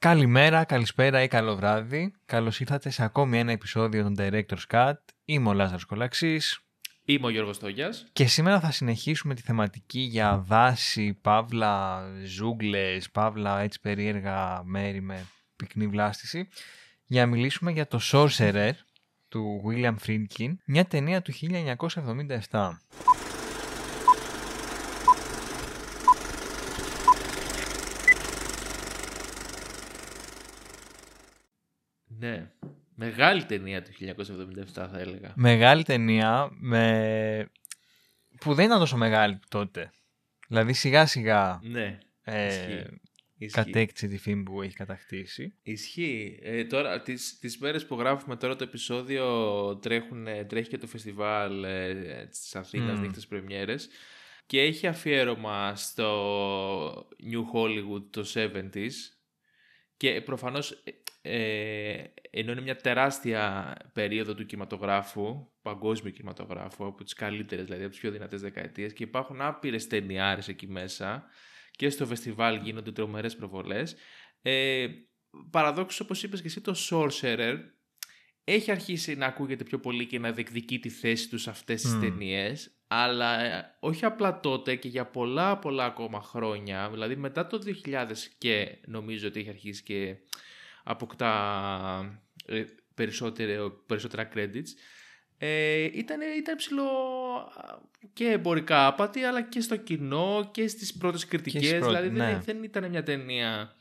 Καλημέρα, καλησπέρα ή καλό βράδυ. Καλώς ήρθατε σε ακόμη ένα επεισόδιο των Director's Cut. Είμαι ο Λάζαρος Κολαξής. Είμαι ο Γιώργος Τόγιας. Και σήμερα θα συνεχίσουμε τη θεματική για δάση, παύλα, ζούγκλες, παύλα έτσι περίεργα μέρη με πυκνή βλάστηση για να μιλήσουμε για το Sorcerer του William Friedkin, μια ταινία του 1977. Ναι. Μεγάλη ταινία του 1977 θα έλεγα. Μεγάλη ταινία με... που δεν ήταν τόσο μεγάλη τότε. Δηλαδή σιγά σιγά Ναι. ε, Ισχύει. κατέκτησε τη φήμη που έχει κατακτήσει. Ισχύει. Ε, τώρα, τις, τις μέρες που γράφουμε τώρα το επεισόδιο τρέχουν, ε, τρέχει και το φεστιβάλ ε, της Αθήνας, Μμμ. νύχτες πρεμιέρες και έχει αφιέρωμα στο New Hollywood το 70s και προφανώς ε, ε, ενώ είναι μια τεράστια περίοδο του κινηματογράφου, παγκόσμιου κινηματογράφου, από τις καλύτερες, δηλαδή από τις πιο δυνατές δεκαετίες και υπάρχουν άπειρες ταινιάρες εκεί μέσα και στο φεστιβάλ γίνονται τρομερές προβολές. Ε, παραδόξως όπως είπες και εσύ το Sorcerer έχει αρχίσει να ακούγεται πιο πολύ και να διεκδικεί τη θέση του σε αυτές τις Μμ. ταινίες αλλά ε, όχι απλά τότε και για πολλά πολλά ακόμα χρόνια. Δηλαδή μετά το 2000 και νομίζω ότι έχει αρχίσει και αποκτά ε, περισσότερο, περισσότερα credits ε, ήταν, ήταν ψηλό α, και εμπορικά άπατη αλλά και στο κοινό και στις πρώτες κριτικές στις πρώτες, δηλαδή δεν, ναι. δεν ήταν μια ταινία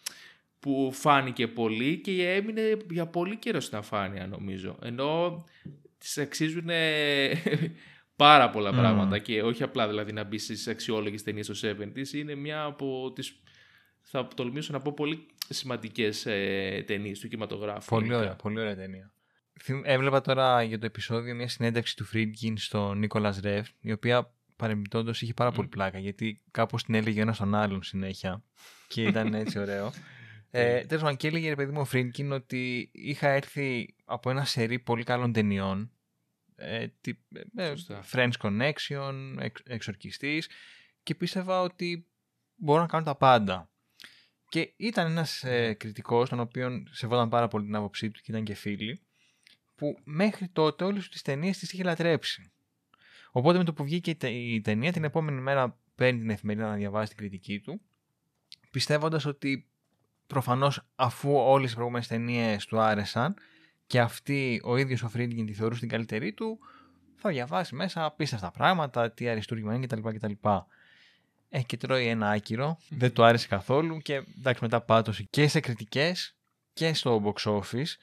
που φάνηκε πολύ και έμεινε για πολύ καιρό στην αφάνεια νομίζω. Ενώ τις αξίζουν πάρα πολλά Μμμ. πράγματα και όχι απλά δηλαδή να μπεις στις αξιόλογες ταινίες στο 70s είναι μια από τις θα τολμήσω να πω πολύ σημαντικές ε, ταινίες του κινηματογράφου. Πολύ γενικά. ωραία, πολύ ωραία ταινία. Θυμ- Έβλεπα τώρα για το επεισόδιο μια συνέντευξη του Friedkin στον Νίκολα Ρεφ, η οποία παρεμπιπτόντως είχε πάρα πολύ Μμ. πλάκα, γιατί κάπως την έλεγε ένας στον άλλον συνέχεια και ήταν έτσι ωραίο. Ε, Τέλος πάντων, και έλεγε ρε παιδί μου ο Friedkin ότι είχα έρθει από ένα σερί πολύ καλών ταινιών. Ε, τι, ε, Σωστά. French Connection, εξ, εξορκιστής και πίστευα ότι μπορούν να κάνουν τα πάντα. Και ήταν ένας ε, κριτικός, τον οποίον σεβόταν πάρα πολύ την άποψή του και ήταν και φίλοι, που μέχρι τότε όλες τις ταινίες τις είχε λατρέψει. Οπότε με το που βγήκε η, τε- η ταινία, την επόμενη μέρα παίρνει την εφημερίδα να διαβάσει την κριτική του, πιστεύοντας ότι προφανώς αφού όλες οι προηγούμενες ταινίες του άρεσαν και αυτή ο ίδιος ο Φρίντγκιν τη θεωρούσε την καλύτερη του, θα διαβάσει μέσα απίστευτα πράγματα, τι αριστούργημα είναι κτλ. κτλ. Ε, και τρώει ένα άκυρο, δεν του άρεσε καθόλου και εντάξει μετά πάτωσε και σε κριτικές και στο box office.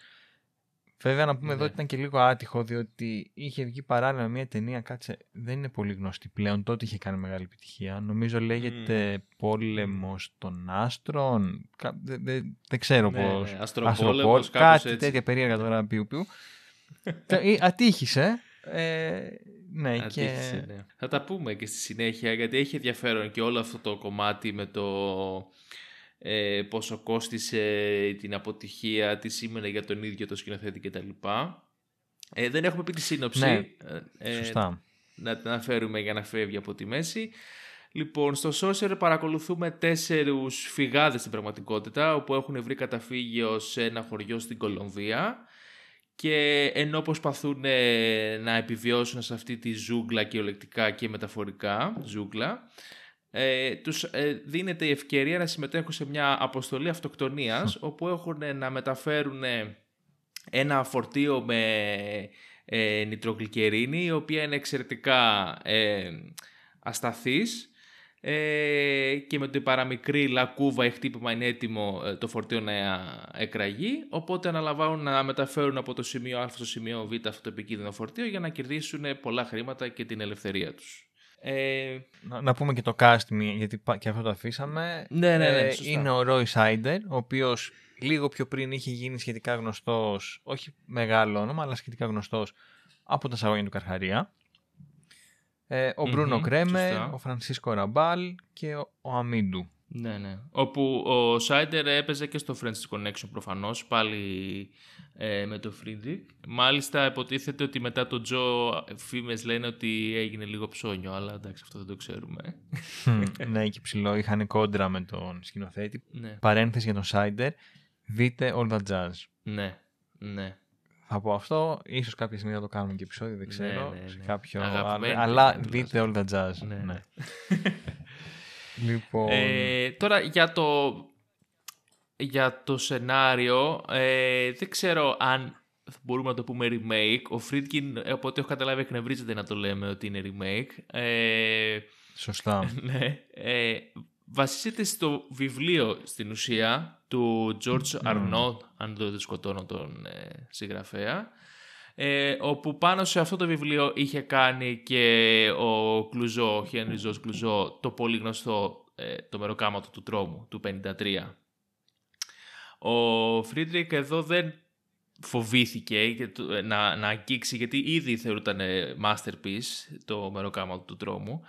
Βέβαια να πούμε εδώ Ναι. ότι ήταν και λίγο άτυχο διότι είχε βγει παράλληλα με μια ταινία, κάτσε, δεν είναι πολύ γνωστή πλέον, τότε είχε κάνει μεγάλη επιτυχία. Νομίζω λέγεται Πόλεμος των Άστρων, κα- δεν, δεν- δεν ξέρω Ναι, πώς. ναι, Αστροπόλεμος, Αστροπόλ- κάπως κάτι έτσι. τέτοια περίεργα τώρα πιου πιου. Τε- ε, Ατύχησε. Ε, ναι, Ατύχησε, και... ναι. Θα τα πούμε και στη συνέχεια γιατί έχει ενδιαφέρον και όλο αυτό το κομμάτι με το ε, πόσο κόστισε την αποτυχία, τι σήμαινε για τον ίδιο το σκηνοθέτη κτλ. Ε, δεν έχουμε πει τη σύνοψη. Ναι, Ε, Σωστά. να την αναφέρουμε για να φεύγει από τη μέση. Λοιπόν, στο Sorcerer παρακολουθούμε τέσσερους φυγάδες στην πραγματικότητα, όπου έχουν βρει καταφύγιο σε ένα χωριό στην Κολομβία και ενώ προσπαθούν ε, να επιβιώσουν σε αυτή τη ζούγκλα κυριολεκτικά και μεταφορικά ζούγκλα, ε, τους ε, δίνεται η ευκαιρία να συμμετέχουν σε μια αποστολή αυτοκτονίας, όπου έχουν ε, να μεταφέρουν ε, ένα φορτίο με ε, νητρογλυκερίνη, η οποία είναι εξαιρετικά ε, ασταθής. Ε, και με την παραμικρή λακκούβα ή χτύπημα είναι έτοιμο ε, το φορτίο να εκραγεί, οπότε αναλαμβάνουν να μεταφέρουν από το σημείο Α στο σημείο Β αυτό το επικίνδυνο φορτίο για να κερδίσουν πολλά χρήματα και την ελευθερία τους. Ε, Να, να πούμε και το cast, μία, γιατί πα- και αυτό το αφήσαμε. Ναι, ναι, ναι, Ε, σωστά. είναι ο Roy Σάιντερ, ο οποίος λίγο πιο πριν είχε γίνει σχετικά γνωστός, όχι μεγάλο όνομα, αλλά σχετικά γνωστός από τα σαγόνια του Καρχαρία. Ε, ο Μπρούνο Μμμ, Κρέμερ, σωστά. ο Φρανσίσκο Ραμπάλ και ο, ο Αμίντου. Ναι, ναι. Όπου ο Σάιντερ έπαιζε και στο French Connection προφανώς, πάλι ε, με το Φρίντκιν. Μάλιστα υποτίθεται ότι μετά τον Jaws φήμες λένε ότι έγινε λίγο ψώνιο, αλλά εντάξει αυτό δεν το ξέρουμε. ναι, και ψιλο είχαν κόντρα με τον σκηνοθέτη. Ναι. Παρένθεση για τον Σάιντερ. δείτε All That Jazz. Ναι, ναι. Θα πω αυτό, ίσως κάποια στιγμή θα το κάνουμε και επεισόδιο, δεν Ναι, ξέρω, ναι, σε ναι. κάποιο Αγαπημένη άλλο, αλλά ταινία, δείτε All That Jazz. Ναι, ναι. ναι. λοιπόν, Ε, τώρα για το, για το σενάριο, ε, δεν ξέρω αν μπορούμε να το πούμε remake. Ο Φρίτκιν, από ό,τι έχω καταλάβει, εκνευρίζεται να το λέμε ότι είναι remake. Ε, σωστά. ναι. Ε, βασίζεται στο βιβλίο στην ουσία του George Arnaud, αν δεν σκοτώνω τον ε, συγγραφέα, ε, όπου πάνω σε αυτό το βιβλίο είχε κάνει και ο Κλουζό, ο Χένρι Ζος Κλουζό, το πολύ γνωστό ε, το μεροκάματο του τρόμου του 53. Ο Φρίντκιν εδώ δεν φοβήθηκε και το- ε, να, να αγγίξει γιατί ήδη θεωρούταν ε, masterpiece το μεροκάματο του τρόμου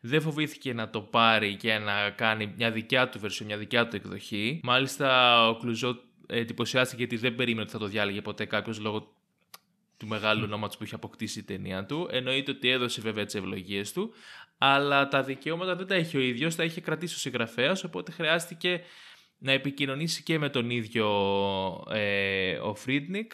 δεν φοβήθηκε να το πάρει και να κάνει μια δικιά του version, μια δικιά του εκδοχή. Μάλιστα, ο Κλουζό ε, εντυπωσιάστηκε γιατί δεν περίμενε ότι θα το διάλεγε ποτέ κάποιος λόγω του μεγάλου ονόματος που είχε αποκτήσει η ταινία του. Εννοείται ότι έδωσε βέβαια τις ευλογίες του, αλλά τα δικαιώματα δεν τα είχε ο ίδιος, τα είχε κρατήσει ο συγγραφέας, οπότε χρειάστηκε να επικοινωνήσει και με τον ίδιο ε, ο Φρίντνικ.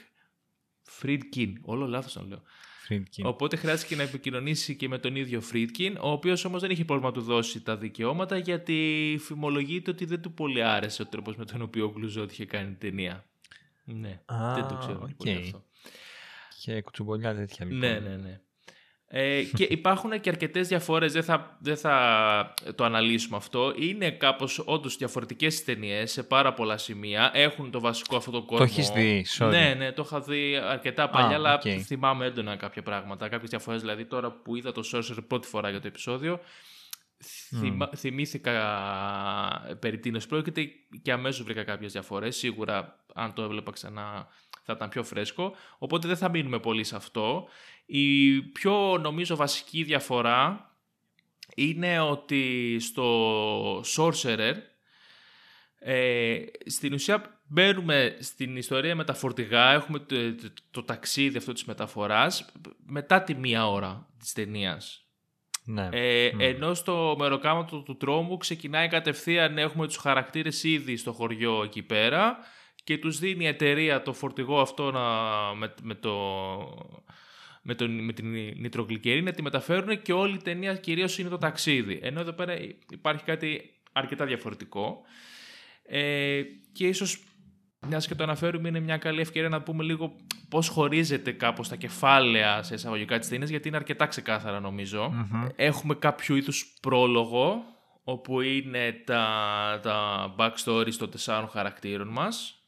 Φρίντκιν, όλο λάθος το λέω. Friedkin. Οπότε χρειάστηκε να επικοινωνήσει και με τον ίδιο Φρίντκιν, ο οποίος όμως δεν είχε πρόβλημα να του δώσει τα δικαιώματα γιατί φημολογείται ότι δεν του πολύ άρεσε ο τρόπος με τον οποίο ο Κλουζό είχε κάνει την ταινία. Ναι, Α, δεν το ξέρω οκέι. πολύ αυτό. Και κουτσομπολιά τέτοια λοιπόν. Ναι, ναι, ναι. Ε, και υπάρχουν και αρκετές διαφορές. Δεν θα, δεν θα το αναλύσουμε αυτό. Είναι κάπως όντως διαφορετικές ταινίες σε πάρα πολλά σημεία. Έχουν το βασικό αυτό το κόσμο. έχεις δει, sorry. Ναι, ναι, το είχα δει αρκετά παλιά, αλλά οκέι. θυμάμαι έντονα κάποια πράγματα. Κάποιες διαφορές. Δηλαδή, τώρα που είδα το Sorcerer πρώτη φορά για το επεισόδιο, θυμα- θυμήθηκα περί τίνος πρόκειται και αμέσως βρήκα κάποιες διαφορές. Σίγουρα, αν το έβλεπα ξανά, θα ήταν πιο φρέσκο. Οπότε δεν θα μείνουμε πολύ σε αυτό. Η πιο νομίζω βασική διαφορά είναι ότι στο Sorcerer ε, στην ουσία μπαίνουμε στην ιστορία με τα φορτηγά, έχουμε το, το, το ταξίδι αυτό της μεταφοράς μετά τη μία ώρα της ταινίας. Ναι. Ε, Μμ. Ενώ στο μεροκάματο του τρόμου ξεκινάει κατευθείαν, έχουμε τους χαρακτήρες ήδη στο χωριό εκεί πέρα και τους δίνει η εταιρεία το φορτηγό αυτό να, με, με, το, με, τον, με την νητρογλυκερή να τη μεταφέρουν και όλη η ταινία κυρίως είναι το ταξίδι. Ενώ εδώ πέρα υπάρχει κάτι αρκετά διαφορετικό. Ε, και ίσως μιας και το αναφέρουμε, είναι μια καλή ευκαιρία να πούμε λίγο πώς χωρίζεται κάπως τα κεφάλαια σε εισαγωγικά της ταινίας, γιατί είναι αρκετά ξεκάθαρα νομίζω. Μμμ. Έχουμε κάποιο είδους πρόλογο, όπου είναι τα, τα backstories των τεσσάρων χαρακτήρων μας.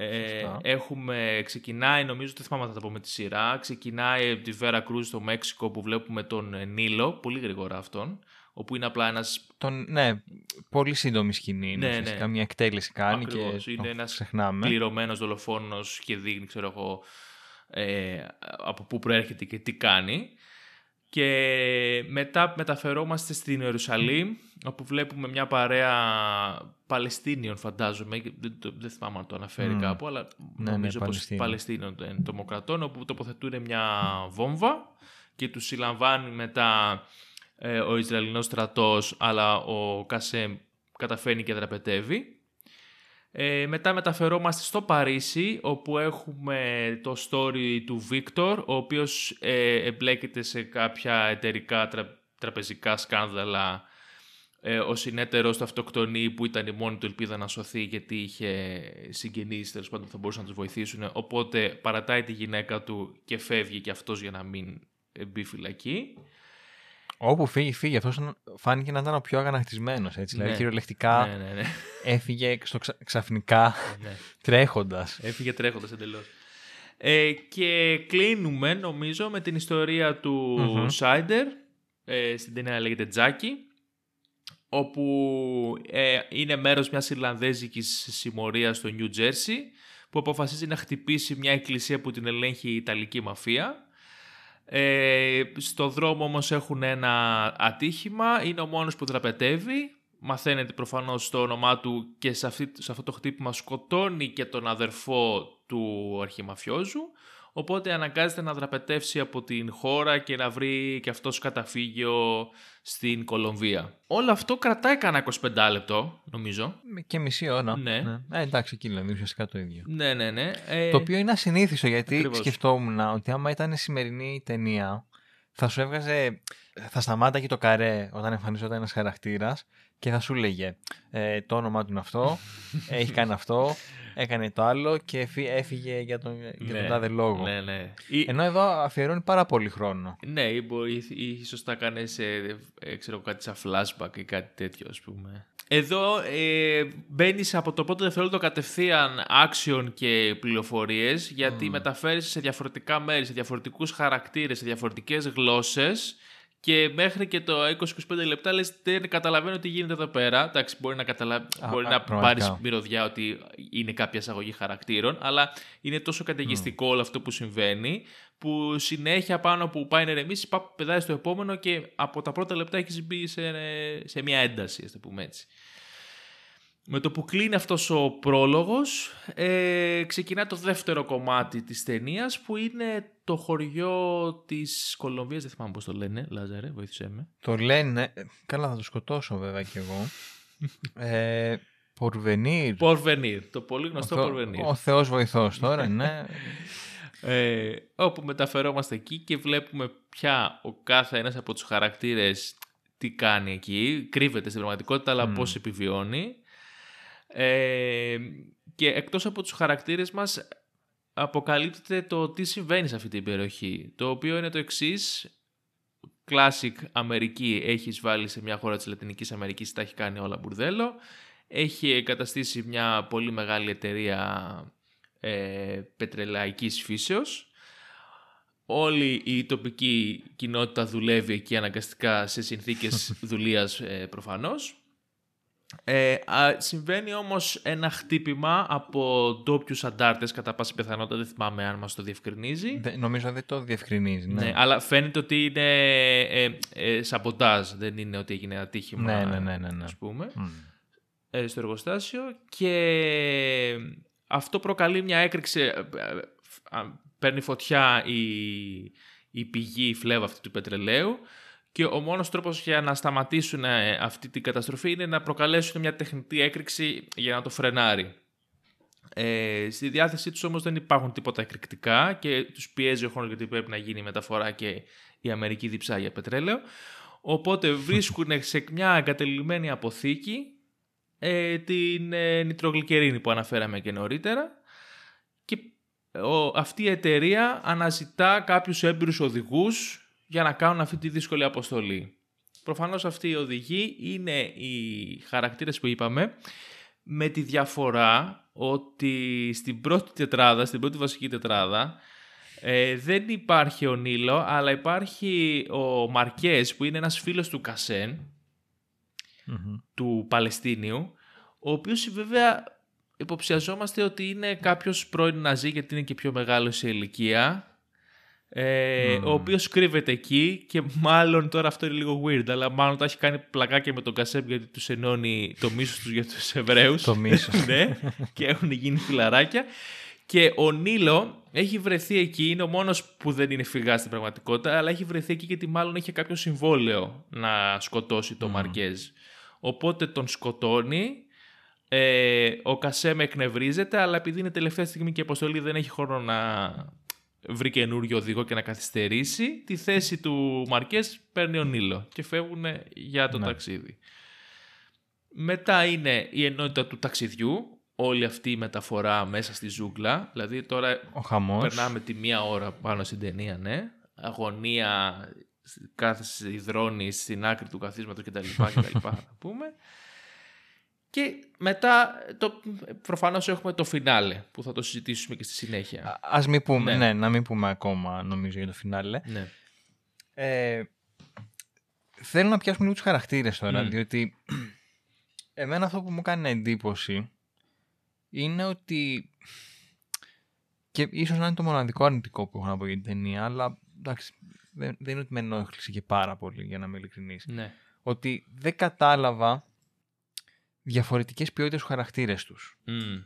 Ε, Σωστά. έχουμε, ξεκινάει, νομίζω, δεν θυμάμαι αν θα τα πούμε τη σειρά, ξεκινάει από τη Βέρα Κρούζ στο Μέξικο που βλέπουμε τον ε, Νίλο, πολύ γρήγορα αυτόν, όπου είναι απλά ένας Τον, ναι, πολύ σύντομη σκηνή είναι Ναι, ουσιαστικά. ναι. Μια εκτέλεση κάνει Ακριβώς, και είναι το ένας ξεχνάμε. πληρωμένος δολοφόνος και δείχνει, ξέρω εγώ, ε, από πού προέρχεται και τι κάνει. Και μετά μεταφερόμαστε στην Ιερουσαλήμ, όπου βλέπουμε μια παρέα Παλαιστίνιων, φαντάζομαι. Δεν, το- δεν θυμάμαι αν το αναφέρει Μμ. κάπου, αλλά ναι, νομίζω πως Παλαιστίνοι. Παλαιστίνων των τρομοκρατών, όπου τοποθετούν μια βόμβα και τους συλλαμβάνει μετά ε, ο Ισραηλινός στρατός, αλλά ο Κασέμ καταφέρνει και δραπετεύει. Ε, μετά μεταφερόμαστε στο Παρίσι, όπου έχουμε το story του Βίκτορ, ο οποίος ε, εμπλέκεται σε κάποια εταιρικά τρα- τραπεζικά σκάνδαλα. Ε, ο συνέτερος του αυτοκτονεί που ήταν η μόνη του ελπίδα να σωθεί γιατί είχε συγγενείς τέλος πάντων που θα μπορούσαν να τους βοηθήσουν. Οπότε παρατάει τη γυναίκα του και φεύγει και αυτός για να μην ε, μπει φυλακή. Όπου φύγει, φύγει. Αυτός φάνηκε να ήταν ο πιο αγανακτισμένος. Έτσι. Ναι. Δηλαδή, κυριολεκτικά Ναι, ναι, ναι. έφυγε στο ξα- ξαφνικά ναι. τρέχοντας. Έφυγε τρέχοντας εντελώς. Ε, και κλείνουμε νομίζω με την ιστορία του Μμμ. Σάιντερ. Ε, στην ταινία λέγεται Τζάκι. Όπου ε, είναι μέρος μιας Ιρλανδέζικης συμμορίας στο Νιου Τζέρσι που αποφασίζει να χτυπήσει μια εκκλησία που την ελέγχει η Ιταλική μαφία. Ε, στο δρόμο όμως έχουν ένα ατύχημα, είναι ο μόνος που δραπετεύει, μαθαίνεται προφανώς το όνομά του και σε, αυτή, σε αυτό το χτύπημα σκοτώνει και τον αδερφό του αρχιμαφιόζου, οπότε αναγκάζεται να δραπετεύσει από την χώρα και να βρει και αυτός καταφύγιο στην Κολομβία. Όλο αυτό κρατάει κανένα 25 λεπτό, νομίζω. Και μισή ώρα. Ναι. Ε, εντάξει, εκεί δηλαδή ουσιαστικά το ίδιο. Ναι, ναι, ναι. Ε, Το οποίο είναι ασυνήθιστο γιατί Ακριβώς. σκεφτόμουν ότι άμα ήταν σημερινή ταινία θα σου έβγαζε, θα σταμάταγε το καρέ όταν εμφανιζόταν ένας χαρακτήρας και θα σου λέγε ε, το όνομά του είναι αυτό, έχει κάνει αυτό, έκανε το άλλο και εφή- έφυγε για τον, για τον ναι, τάδε λόγο. Ναι, ναι. Ή, Ενώ εδώ αφιερώνει πάρα πολύ χρόνο. ναι, ή μπορεί ή ίσως τα κάνεις σε, ε, ξέρω, κάτι σαν flashback ή κάτι τέτοιο, ας πούμε. Εδώ ε, μπαίνεις από το πρώτο δευτερόλεπτο κατευθείαν action και πληροφορίες γιατί μεταφέρεις σε διαφορετικά μέρη, σε διαφορετικούς χαρακτήρες, σε διαφορετικές γλώσσες και μέχρι και το 20-25 λεπτά λες δεν καταλαβαίνω τι γίνεται εδώ πέρα. Εντάξει, μπορεί να, καταλα... Α, μπορεί α, να πραγματικά. πάρεις μυρωδιά ότι είναι κάποια εισαγωγή χαρακτήρων, αλλά είναι τόσο καταιγιστικό όλο αυτό που συμβαίνει, που συνέχεια πάνω που πάει να ηρεμήσει, πά- πετάει στο επόμενο και από τα πρώτα λεπτά έχεις μπει σε, σε μια ένταση, ας το πούμε έτσι. Με το που κλείνει αυτός ο πρόλογος, ε, ξεκινά το δεύτερο κομμάτι της ταινίας που είναι το χωριό της Κολομβίας, δεν θυμάμαι πώς το λένε, Λάζαρε, βοήθησέ με. Το λένε, ε, καλά θα το σκοτώσω βέβαια κι εγώ, ε, Πορβενίρ. Πορβενίρ, το πολύ γνωστό ο, Θεό- Πορβενίρ. ο Θεός βοηθός τώρα, ναι. Ε, όπου μεταφερόμαστε εκεί και βλέπουμε πια ο κάθε ένας από τους χαρακτήρες τι κάνει εκεί. Κρύβεται στην πραγματικότητα, αλλά Μμ. πώς επιβιώνει. Ε, και εκτός από τους χαρακτήρες μας αποκαλύπτεται το τι συμβαίνει σε αυτή την περιοχή. Το οποίο είναι το εξής. Classic Αμερική έχει βάλει σε μια χώρα της Λατινικής Αμερικής, τα έχει κάνει όλα μπουρδέλο. Έχει εγκαταστήσει μια πολύ μεγάλη εταιρεία ε, πετρελαϊκής φύσεως. Όλη η τοπική κοινότητα δουλεύει εκεί αναγκαστικά σε συνθήκες δουλείας ε, προφανώς. Ε, α, συμβαίνει όμως ένα χτύπημα από ντόπιους αντάρτες κατά πάση πιθανότητα, δεν θυμάμαι αν μας το διευκρινίζει. Δε- νομίζω δεν το διευκρινίζει. Ναι, Ναι, αλλά φαίνεται ότι είναι ε, ε, σαμποτάζ, δεν είναι ότι έγινε ατύχημα, Ναι, ναι, ναι, ναι, ναι. ας πούμε Μμ. ε, στο εργοστάσιο και αυτό προκαλεί μια έκρηξη, ε, ε, α, παίρνει φωτιά η, η πηγή, η φλέβα αυτή του πετρελαίου και ο μόνος τρόπος για να σταματήσουν ε, αυτή την καταστροφή είναι να προκαλέσουν μια τεχνητή έκρηξη για να το φρενάρει. Ε, στη διάθεσή τους όμως δεν υπάρχουν τίποτα εκρηκτικά και τους πιέζει ο χρόνος γιατί πρέπει να γίνει η μεταφορά και η Αμερική διψάει για πετρέλαιο. Οπότε βρίσκουν σε μια εγκατελειμμένη αποθήκη ε, την ε, νητρογλυκερίνη που αναφέραμε και νωρίτερα και ο, αυτή η εταιρεία αναζητά κάποιους έμπειρους οδηγούς για να κάνουν αυτή τη δύσκολη αποστολή. Προφανώς αυτοί οι οδηγοί είναι οι χαρακτήρες που είπαμε με τη διαφορά ότι στην πρώτη τετράδα, στην πρώτη βασική τετράδα ε, δεν υπάρχει ο Νίλο αλλά υπάρχει ο Μαρκές που είναι ένας φίλος του Κασέν Μμμ. του Παλαιστίνιου, ο οποίος βέβαια υποψιαζόμαστε ότι είναι κάποιος πρώην Ναζί γιατί είναι και πιο μεγάλο σε ηλικία, ε, Μμμ. ο οποίος κρύβεται εκεί και μάλλον τώρα αυτό είναι λίγο weird, αλλά μάλλον τα έχει κάνει πλακάκια με τον Κασέμ γιατί τους ενώνει το μίσος τους για τους Εβραίους. Το μίσος. ναι, και έχουν γίνει φιλαράκια. Και ο Νίλο έχει βρεθεί εκεί, είναι ο μόνος που δεν είναι φυγά στην πραγματικότητα, αλλά έχει βρεθεί εκεί γιατί μάλλον είχε κάποιο συμβόλαιο να σκοτώσει τον Μμμ. Μαρκέζ. Οπότε τον σκοτώνει, ε, ο Κασέμ εκνευρίζεται, αλλά επειδή είναι τελευταία στιγμή και η αποστολή δεν έχει χρόνο να βρει καινούριο οδηγό και να καθυστερήσει, τη θέση του Μαρκέζ παίρνει ο Νίλο και φεύγουν για το Ναι. ταξίδι. Μετά είναι η ενότητα του ταξιδιού, όλη αυτή η μεταφορά μέσα στη ζούγκλα. Δηλαδή τώρα Ο χαμός. περνάμε τη μία ώρα πάνω στην ταινία, ναι. Αγωνία, κάθε υδρώνεις στην άκρη του καθίσματος κτλ. κτλ να πούμε. Και μετά το, προφανώς έχουμε το φινάλε που θα το συζητήσουμε και στη συνέχεια. Α ας μην πούμε, Ναι. ναι. να μην πούμε ακόμα νομίζω για το φινάλε. ναι. Ε, θέλω να πιάσουμε λίγο τους χαρακτήρες τώρα, Μμ. διότι εμένα αυτό που μου κάνει εντύπωση είναι ότι και ίσως να είναι το μοναδικό αρνητικό που έχω να πω για την ταινία, αλλά εντάξει, δεν, δεν είναι ότι με ενόχλησε και πάρα πολύ για να είμαι ειλικρινής. ναι. Ότι δεν κατάλαβα διαφορετικές ποιότητες στους χαρακτήρες τους. Μμ.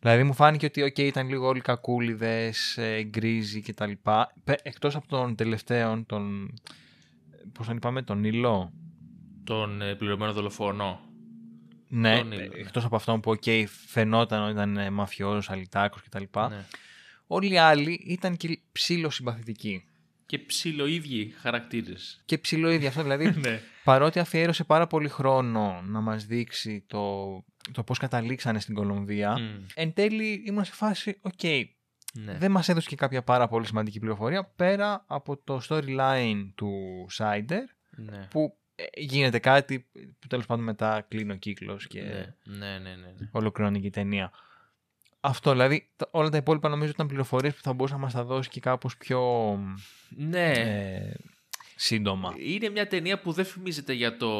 Δηλαδή μου φάνηκε ότι okay, ήταν λίγο όλοι κακούλιδες, ε, γκρίζοι κτλ. Εκτός από τον τελευταίο, τον... Πώς τον είπαμε, τον Νίλο. Τον ε, πληρωμένο δολοφόνο. Ναι, Τον Νίλο, ναι. εκτός από αυτόν που okay, φαινόταν ότι ήταν ε, μαφιόζος, αλητάκος κτλ. Ναι. Όλοι οι άλλοι ήταν και ψιλοσυμπαθητικοί. Και ψιλοΐδιοι χαρακτήρες. Και ψιλοΐδιο αυτό, δηλαδή ναι. παρότι αφιέρωσε πάρα πολύ χρόνο να μας δείξει το, το πώς καταλήξανε στην Κολομβία, Μμ. εν τέλει ήμουν σε φάση, οκέι, ναι. δεν μας έδωσε και κάποια πάρα πολύ σημαντική πληροφορία πέρα από το storyline του Σάιντερ ναι. που ε, γίνεται κάτι που τέλος πάντων μετά κλείνει ο κύκλος και Ναι, ναι, ναι, ναι, ναι. ολοκληρώνει και η ταινία. Αυτό δηλαδή, τα- όλα τα υπόλοιπα νομίζω ήταν πληροφορίες που θα μπορούσε να μας τα δώσει και κάπως πιο Ναι. ε, σύντομα. Είναι μια ταινία που δεν φημίζεται για το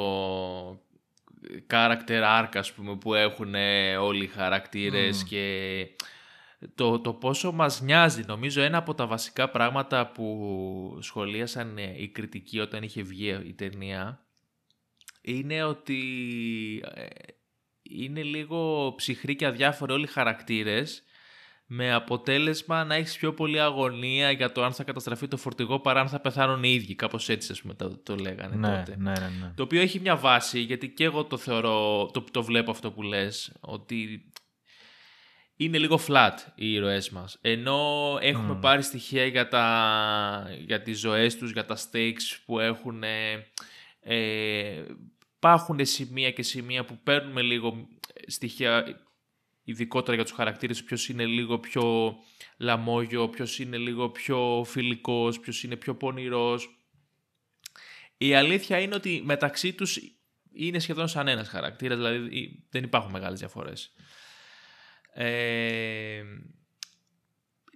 character arc, ας πούμε, που έχουν ε, όλοι οι χαρακτήρες Μμμ. και το, το πόσο μας νοιάζει. Νομίζω ένα από τα βασικά πράγματα που σχολίασαν ε, οι κριτικοί όταν είχε βγει η ταινία είναι ότι ε, είναι λίγο ψυχροί και αδιάφοροι όλοι οι χαρακτήρες με αποτέλεσμα να έχεις πιο πολύ αγωνία για το αν θα καταστραφεί το φορτηγό παρά αν θα πεθάνουν οι ίδιοι. Κάπως έτσι ας πούμε το, το λέγανε Ναι, τότε. ναι, ναι, ναι. Το οποίο έχει μια βάση, γιατί και εγώ το θεωρώ, το, το βλέπω αυτό που λες, ότι είναι λίγο flat οι ήρωές μας. Ενώ έχουμε Μμμ. πάρει στοιχεία για, τα, για τις ζωές τους, για τα stakes που έχουν... Ε, ε, υπάρχουν σημεία και σημεία που παίρνουμε λίγο στοιχεία ειδικότερα για τους χαρακτήρες ποιος είναι λίγο πιο λαμόγιο, ποιος είναι λίγο πιο φιλικός, ποιος είναι πιο πονηρός. Η αλήθεια είναι ότι μεταξύ τους είναι σχεδόν σαν ένας χαρακτήρας, δηλαδή δεν υπάρχουν μεγάλες διαφορές. Ε,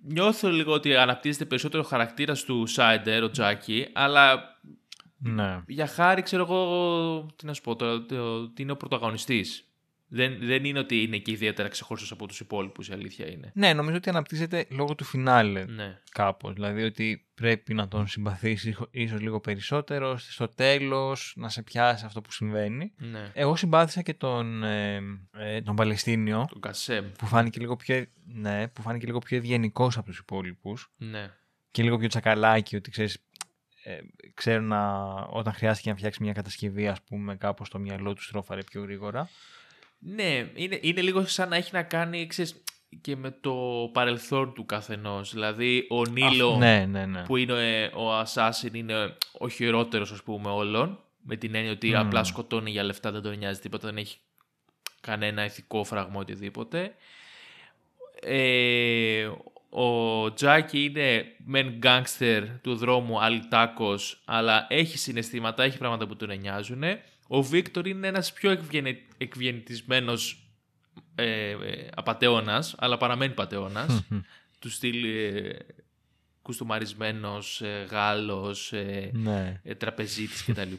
νιώθω λίγο ότι αναπτύσσεται περισσότερο ο χαρακτήρας του Σάιντερ, ο Τζάκι, αλλά ναι. για χάρη ξέρω εγώ, τι να σου πω, το, το, ότι είναι ο πρωταγωνιστής. Δεν, δεν είναι ότι είναι και ιδιαίτερα ξεχωριστός από τους υπόλοιπους, η αλήθεια είναι. Ναι, νομίζω ότι αναπτύσσεται λόγω του φινάλε Ναι. κάπως. Δηλαδή ότι πρέπει να τον συμπαθήσει ίσως λίγο περισσότερο, στο τέλος να σε πιάσει αυτό που συμβαίνει. Ναι. Εγώ συμπάθησα και τον, ε, ε, τον Παλαιστίνιο Τον Κασέμ. που φάνηκε λίγο πιο, ναι, που φάνηκε λίγο πιο ευγενικός από τους υπόλοιπους Ναι. και λίγο πιο τσακαλάκι ότι ξέρεις ε, ξέρω να, όταν χρειάστηκε να φτιάξει μια κατασκευή ας πούμε κάπως το μυαλό τους στρώφαρε πιο γρήγορα. Ναι, είναι, είναι λίγο σαν να έχει να κάνει ξέρεις, και με το παρελθόν του καθενός. Δηλαδή, ο Νίλο Α, ναι, ναι, ναι. που είναι ε, ο Assassin είναι ο χειρότερος ας πούμε όλων. Με την έννοια ότι Μμμ. απλά σκοτώνει για λεφτά, δεν τον νοιάζει τίποτα, δεν έχει κανένα ηθικό φραγμό οτιδήποτε. Ε, ο Τζάκι είναι μεν γκάνγκστερ του δρόμου, αλυτάκος, αλλά έχει συναισθήματα, έχει πράγματα που τον νοιάζουν. Ο Βίκτορ είναι ένας πιο εκβιενε, εκβιενητισμένος ε, ε, απατεώνας, αλλά παραμένει πατεώνας. του στυλ ε, κουστομαρισμένος, ε, Γάλλος, ε, ναι. ε, τραπεζίτης κτλ.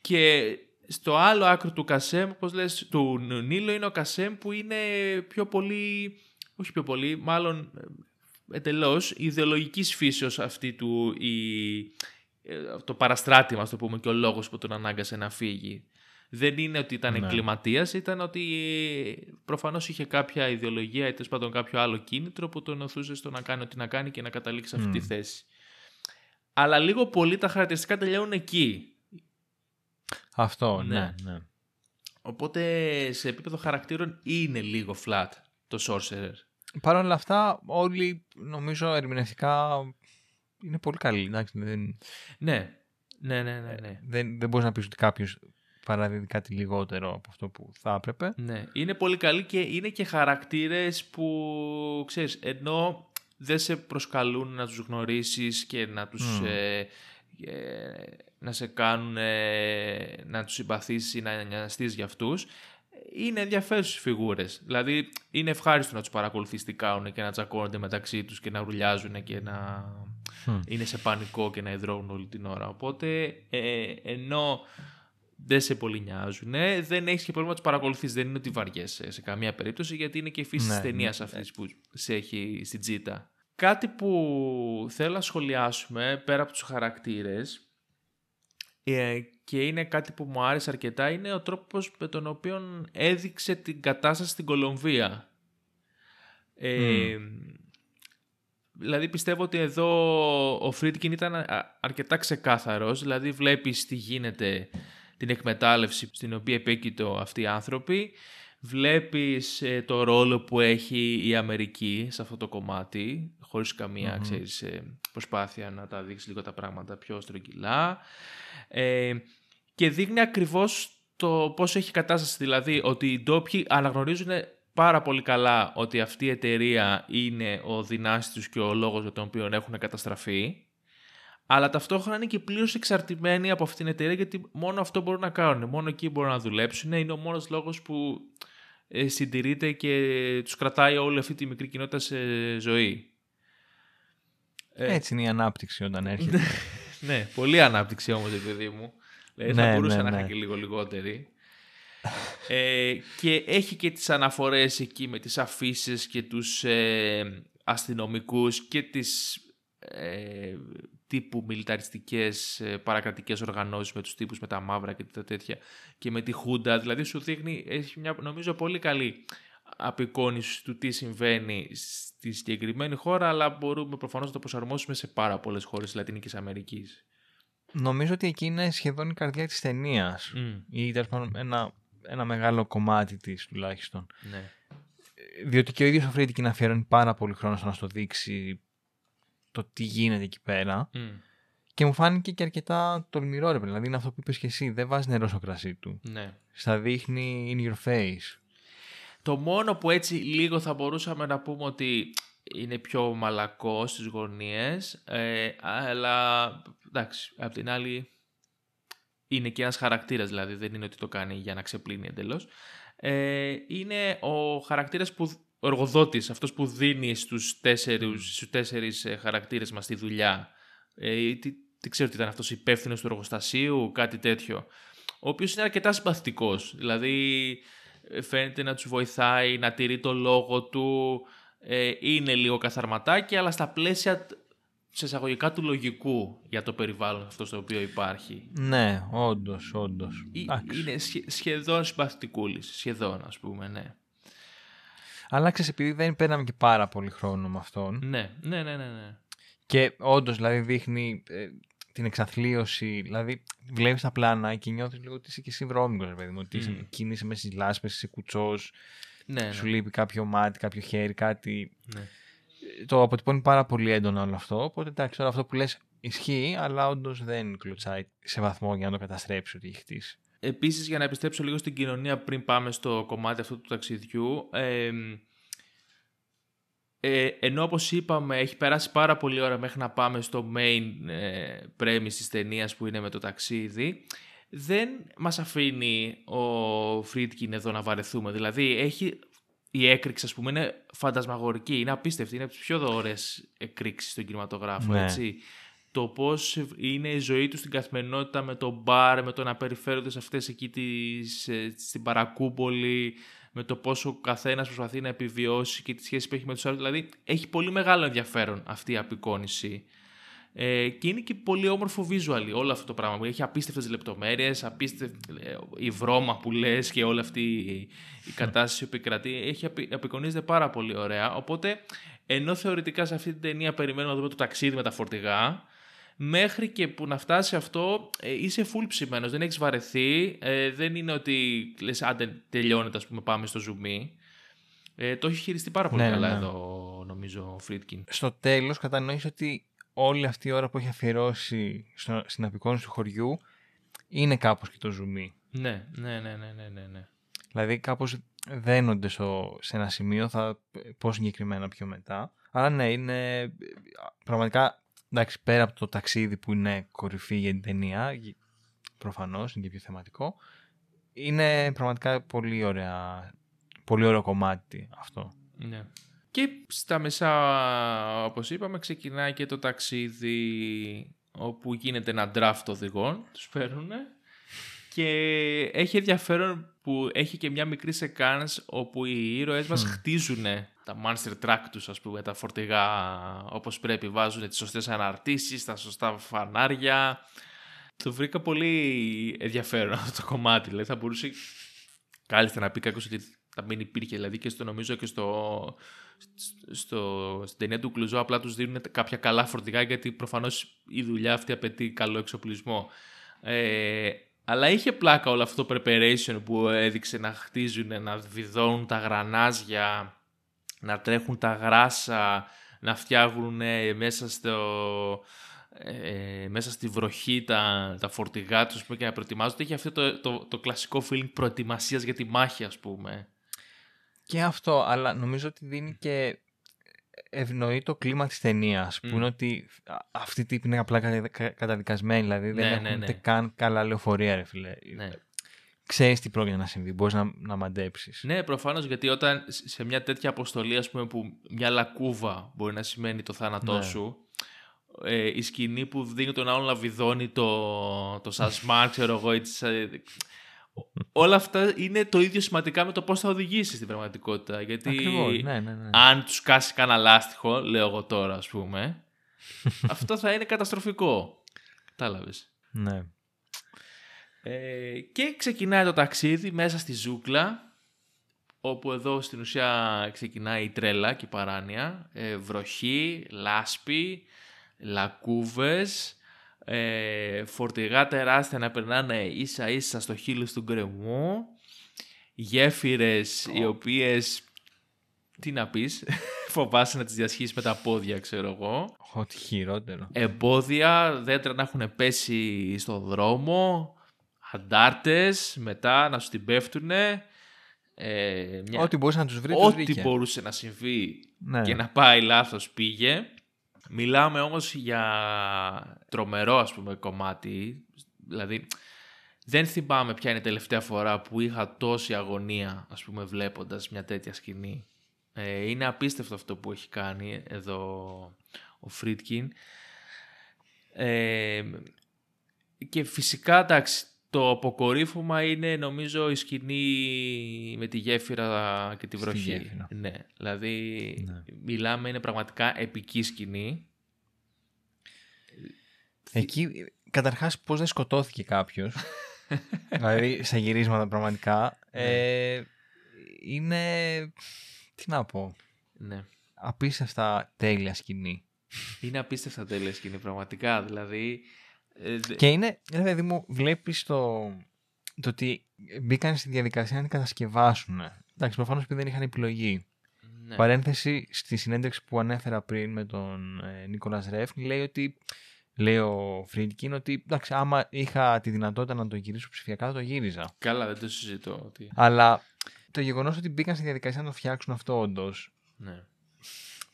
Και στο άλλο άκρο του Κασέμ, όπως λες, του Νίλο είναι ο Κασέμ που είναι πιο πολύ, όχι πιο πολύ, μάλλον ε, εντελώς ιδεολογικής φύσεως αυτή του η, ε, το παραστράτημα, ας το πούμε, και ο λόγος που τον ανάγκασε να φύγει. Δεν είναι ότι ήταν Ναι. εγκληματίας, ήταν ότι ε, προφανώς είχε κάποια ιδεολογία ή τέλος πάντων κάποιο άλλο κίνητρο που τον οθούσε στο να κάνει ό,τι να κάνει και να καταλήξει σε αυτή τη Μμ. θέση. Αλλά λίγο πολύ τα χαρακτηριστικά τελειώνουν εκεί. Αυτό, Ναι. ναι, ναι. Οπότε σε επίπεδο χαρακτήρων είναι λίγο flat το Sorcerer. Παρ' όλα αυτά, όλοι νομίζω ερμηνευτικά είναι πολύ καλοί. Εντάξει, δεν, Ναι, ναι, ναι, ναι. ναι. δεν, δεν μπορείς να πεις ότι κάποιος παραδίδει κάτι λιγότερο από αυτό που θα έπρεπε. Ναι, είναι πολύ καλή και είναι και χαρακτήρες που, ξέρεις, ενώ δεν σε προσκαλούν να τους γνωρίσεις και να τους... Μμ. ε, ε, να σε κάνουν ε, να τους συμπαθήσεις ή να νοιαστείς για αυτούς, είναι ενδιαφέρουσες φιγούρες. Δηλαδή, είναι ευχάριστο να τους παρακολουθείς τι κάνουν και να τσακώνονται μεταξύ τους και να ρουλιάζουν και να Μμ. είναι σε πανικό και να υδρώνουν όλη την ώρα. Οπότε, ε, ενώ δεν σε πολύ νοιάζουν, δεν έχεις και πρόβλημα να τους παρακολουθείς. Δεν είναι ότι βαριέσαι σε καμία περίπτωση, γιατί είναι και η φύση Ναι, της ταινίας ναι. αυτής που σε έχει στην τζίτα. Κάτι που θέλω να σχολιάσουμε πέρα από τους χαρακτήρες ε, και είναι κάτι που μου άρεσε αρκετά είναι ο τρόπος με τον οποίο έδειξε την κατάσταση στην Κολομβία. Ε, Δηλαδή πιστεύω ότι εδώ ο Φρίντκιν ήταν αρκετά ξεκάθαρος, δηλαδή βλέπεις τι γίνεται την εκμετάλλευση στην οποία επέκειτο αυτοί οι άνθρωποι, βλέπεις ε, το ρόλο που έχει η Αμερική σε αυτό το κομμάτι, χωρίς καμία ξέρεις, ε, προσπάθεια να τα δείξεις λίγο τα πράγματα πιο στρογγυλά ε, και δείχνει ακριβώς το πώς έχει κατάσταση, δηλαδή ότι οι ντόπιοι αναγνωρίζουν πάρα πολύ καλά ότι αυτή η εταιρεία είναι ο δυνάστης και ο λόγος για τον οποίο έχουν καταστραφεί αλλά ταυτόχρονα είναι και πλήρως εξαρτημένοι από αυτήν την εταιρεία γιατί μόνο αυτό μπορούν να κάνουν. Μόνο εκεί μπορούν να δουλέψουν. Είναι ο μόνος λόγος που ε, συντηρείται και τους κρατάει όλη αυτή τη μικρή κοινότητα σε ζωή. Ε, Έτσι είναι η ανάπτυξη όταν έρχεται. ναι, πολύ ανάπτυξη όμως, παιδί μου. Δηλαδή, θα ναι, μπορούσε ναι, να είχα ναι. και λίγο λιγότερη. ε, και έχει και τις αναφορές εκεί με τις αφήσεις και τους ε, αστυνομικούς και τις ε, τύπου μιλιταριστικές ε, παρακρατικές οργανώσεις με τους τύπους με τα μαύρα και τα τέτοια και με τη Χούντα. Δηλαδή σου δείχνει, έχει μια νομίζω πολύ καλή απεικόνηση του τι συμβαίνει στη συγκεκριμένη χώρα αλλά μπορούμε προφανώς να το προσαρμόσουμε σε πάρα πολλές χώρες της Λατινικής Αμερικής. Νομίζω ότι εκεί είναι σχεδόν η καρδιά της ταινίας. Mm. ή ένα, ένα μεγάλο κομμάτι της τουλάχιστον. Ναι. Διότι και ο ίδιος ο Φρίτικιν αφιερώνει πάρα πολύ χρόνο στο να στο δείξει το τι γίνεται εκεί πέρα. Και μου φάνηκε και αρκετά τολμηρό ρε Δηλαδή είναι αυτό που είπες και εσύ. Δεν βάζεις νερό στο κρασί του. Ναι. Στα δείχνει in your face. Το μόνο που έτσι λίγο θα μπορούσαμε να πούμε ότι είναι πιο μαλακό στις γωνίες. Ε, αλλά εντάξει, απ' την άλλη είναι και ένας χαρακτήρας δηλαδή. Δεν είναι ότι το κάνει για να ξεπλύνει εντελώς. Ε, είναι ο χαρακτήρας που ο εργοδότης, αυτός που δίνει στους τέσσερις, στους τέσσερις ε, χαρακτήρες μας τη δουλειά. Ε, τι, τι ξέρω τι ήταν αυτός, υπεύθυνος του εργοστασίου, κάτι τέτοιο. Ο οποίος είναι αρκετά συμπαθητικός. Δηλαδή ε, φαίνεται να τους βοηθάει, να τηρεί το λόγο του, ε, είναι λίγο καθαρματάκι, αλλά στα πλαίσια σε εισαγωγικά του λογικού για το περιβάλλον αυτός στο οποίο υπάρχει. Ναι, όντως, όντως. Είναι σχεδόν συμπαθητικούλης. Σχεδόν, ας πούμε, ναι. Αλλά ξέρεις, επειδή δεν παίρναμε και πάρα πολύ χρόνο με αυτόν. Ναι, ναι, ναι, ναι. ναι. Και όντως δηλαδή δείχνει ε, την εξαθλίωση. Δηλαδή βλέπεις τα πλάνα και νιώθεις λίγο ότι είσαι και εσύ βρώμικος, παιδί μου. Ότι mm. κινείσαι μέσα στις λάσπες, είσαι κουτσός. Ναι, ναι. Σου λείπει κάποιο μάτι, κάποιο χέρι, κάτι. Ναι. Το αποτυπώνει πάρα πολύ έντονα όλο αυτό. Οπότε εντάξει, τώρα αυτό που λες ισχύει, αλλά όντως δεν κλωτσάει σε βαθμό για να το καταστρέψει ότι έχει χτίσει. Επίσης, για να επιστρέψω λίγο στην κοινωνία πριν πάμε στο κομμάτι αυτού του ταξιδιού, ε, ε, ενώ όπως είπαμε έχει περάσει πάρα πολύ ώρα μέχρι να πάμε στο main ε, premise της ταινίας που είναι με το ταξίδι, δεν μας αφήνει ο Φρίτκιν εδώ να βαρεθούμε. Δηλαδή έχει η έκρηξη, ας πούμε, είναι φαντασμαγορική, είναι απίστευτη, είναι από τις πιο δωρεές εκρήξεις στον κινηματογράφο, ναι. έτσι το πώς είναι η ζωή τους στην καθημερινότητα με το μπαρ, με το να περιφέρονται σε αυτές εκεί τις, ε, στην παρακούπολη, με το πόσο ο καθένας προσπαθεί να επιβιώσει και τη σχέση που έχει με τους άλλους. Δηλαδή έχει πολύ μεγάλο ενδιαφέρον αυτή η απεικόνηση. Ε, και είναι και πολύ όμορφο visual όλο αυτό το πράγμα. Έχει απίστευτες λεπτομέρειες, απίστευτη ε, η βρώμα που λες και όλη αυτή η, κατάσταση που επικρατεί. Έχει απεικονίζεται πάρα πολύ ωραία. Οπότε, ενώ θεωρητικά σε αυτή την ταινία περιμένουμε να δούμε το ταξίδι με τα φορτηγά, μέχρι και που να φτάσει αυτό ε, είσαι full ψημένος, δεν έχεις βαρεθεί, ε, δεν είναι ότι λες άντε τελειώνεται ας πούμε πάμε στο zoom. Ε, το έχει χειριστεί πάρα πολύ ναι, καλά ναι. εδώ νομίζω ο Φρίτκιν. Στο τέλος κατανοείς ότι όλη αυτή η ώρα που έχει αφιερώσει στο, στην απεικόνηση του χωριού είναι κάπως και το zoom. Ναι, ναι, ναι, ναι, ναι, ναι. ναι. Δηλαδή κάπως δένονται στο, σε ένα σημείο, θα πω συγκεκριμένα πιο μετά. Αλλά ναι, είναι πραγματικά εντάξει, πέρα από το ταξίδι που είναι κορυφή για την ταινία, προφανώς είναι και πιο θεματικό, είναι πραγματικά πολύ ωραία, πολύ ωραίο κομμάτι αυτό. Ναι. Και στα μεσά, όπως είπαμε, ξεκινάει και το ταξίδι όπου γίνεται ένα draft οδηγών, τους φέρνουν και έχει ενδιαφέρον που έχει και μια μικρή σεκάνς όπου οι ήρωες μας χτίζουν τα monster track τους, ας πούμε, τα φορτηγά όπως πρέπει, βάζουν τις σωστές αναρτήσεις, τα σωστά φανάρια. Το βρήκα πολύ ενδιαφέρον αυτό το κομμάτι. Δηλαδή θα μπορούσε κάλλιστα να πει κάποιος ότι θα μην υπήρχε, δηλαδή και στο νομίζω και στο, στο, στην ταινία του Κλουζό απλά τους δίνουν κάποια καλά φορτηγά γιατί προφανώς η δουλειά αυτή απαιτεί καλό εξοπλισμό. Ε, αλλά είχε πλάκα όλο αυτό το preparation που έδειξε να χτίζουν, να βιδώνουν τα γρανάζια, να τρέχουν τα γράσα, να φτιάχνουν μέσα στο, ε, μέσα στη βροχή τα, τα φορτηγά τους και να προετοιμάζονται. Είχε αυτό το, το, το κλασικό feeling προετοιμασίας για τη μάχη ας πούμε. Και αυτό, αλλά νομίζω ότι δίνει και ευνοεί το κλίμα της ταινίας, που είναι ότι αυτή η τύπη είναι απλά καταδικασμένη, δηλαδή δεν ναι, έχουν ναι, ναι. καν καλά λεωφορεία ρε φίλε. Ναι. Ξέρεις τι πρόκειται να συμβεί, μπορείς να, να μαντέψεις. Ναι, προφανώς, γιατί όταν σε μια τέτοια αποστολή, ας πούμε, που μια λακκούβα μπορεί να σημαίνει το θάνατό ναι. σου, ε, η σκηνή που δίνει τον άλλον να βιδώνει το, το σασμάρ, ξέρω εγώ, όλα αυτά είναι το ίδιο σημαντικά με το πώς θα οδηγήσεις στην πραγματικότητα. Γιατί Ακριβώς, ναι, ναι, ναι. αν τους κάσει κανένα λάστιχο, λέω εγώ τώρα, ας πούμε, αυτό θα είναι καταστροφικό. Κατάλαβε. Ναι. Ε, και ξεκινάει το ταξίδι μέσα στη ζούγκλα, όπου εδώ στην ουσία ξεκινάει η τρέλα και η παράνοια. Ε, βροχή, λάσπη, λακκούβες, ε, φορτηγά τεράστια να περνάνε ίσα ίσα στο χείλος του γκρεμού, γέφυρες οι οποίες, τι να πεις, φοβάσαι να τις διασχίσεις με τα πόδια ξέρω εγώ. Ό,τι χειρότερο. Εμπόδια, δέντρα να έχουν πέσει στο δρόμο, αντάρτες, μετά να σου την πέφτουνε. Ε, μια... Ό,τι μπορούσε να τους βρει, Ό,τι μπορούσε να συμβεί ναι. και να πάει λάθος πήγε. Μιλάμε όμως για τρομερό ας πούμε κομμάτι, δηλαδή δεν θυμάμαι ποια είναι η τελευταία φορά που είχα τόση αγωνία ας πούμε βλέποντας μια τέτοια σκηνή. Ε, είναι απίστευτο αυτό που έχει κάνει εδώ ο Φρίτκιν. Ε, και φυσικά εντάξει το αποκορύφωμα είναι νομίζω η σκηνή με τη γέφυρα και τη βροχή. Ναι, δηλαδή ναι. μιλάμε είναι πραγματικά επική σκηνή. Εκεί καταρχάς πώς δεν σκοτώθηκε κάποιος, δηλαδή σε γυρίσματα πραγματικά, ναι. ε, είναι, τι να πω, ναι. απίστευτα τέλεια σκηνή. Είναι απίστευτα τέλεια σκηνή πραγματικά, δηλαδή ε, και είναι, δηλαδή μου, βλέπεις το, το ότι μπήκαν στη διαδικασία να την κατασκευάσουν. Εντάξει, προφανώς επειδή δεν είχαν επιλογή. Ναι. Παρένθεση στη συνέντευξη που ανέφερα πριν με τον ε, Νίκολας Ρέφν, λέει ότι. Λέει ο Φρίντκιν ότι εντάξει, άμα είχα τη δυνατότητα να το γυρίσω ψηφιακά, θα το γύριζα. Καλά, δεν το συζητώ. Ότι... Αλλά το γεγονός ότι μπήκαν στη διαδικασία να το φτιάξουν αυτό, όντως. Ναι.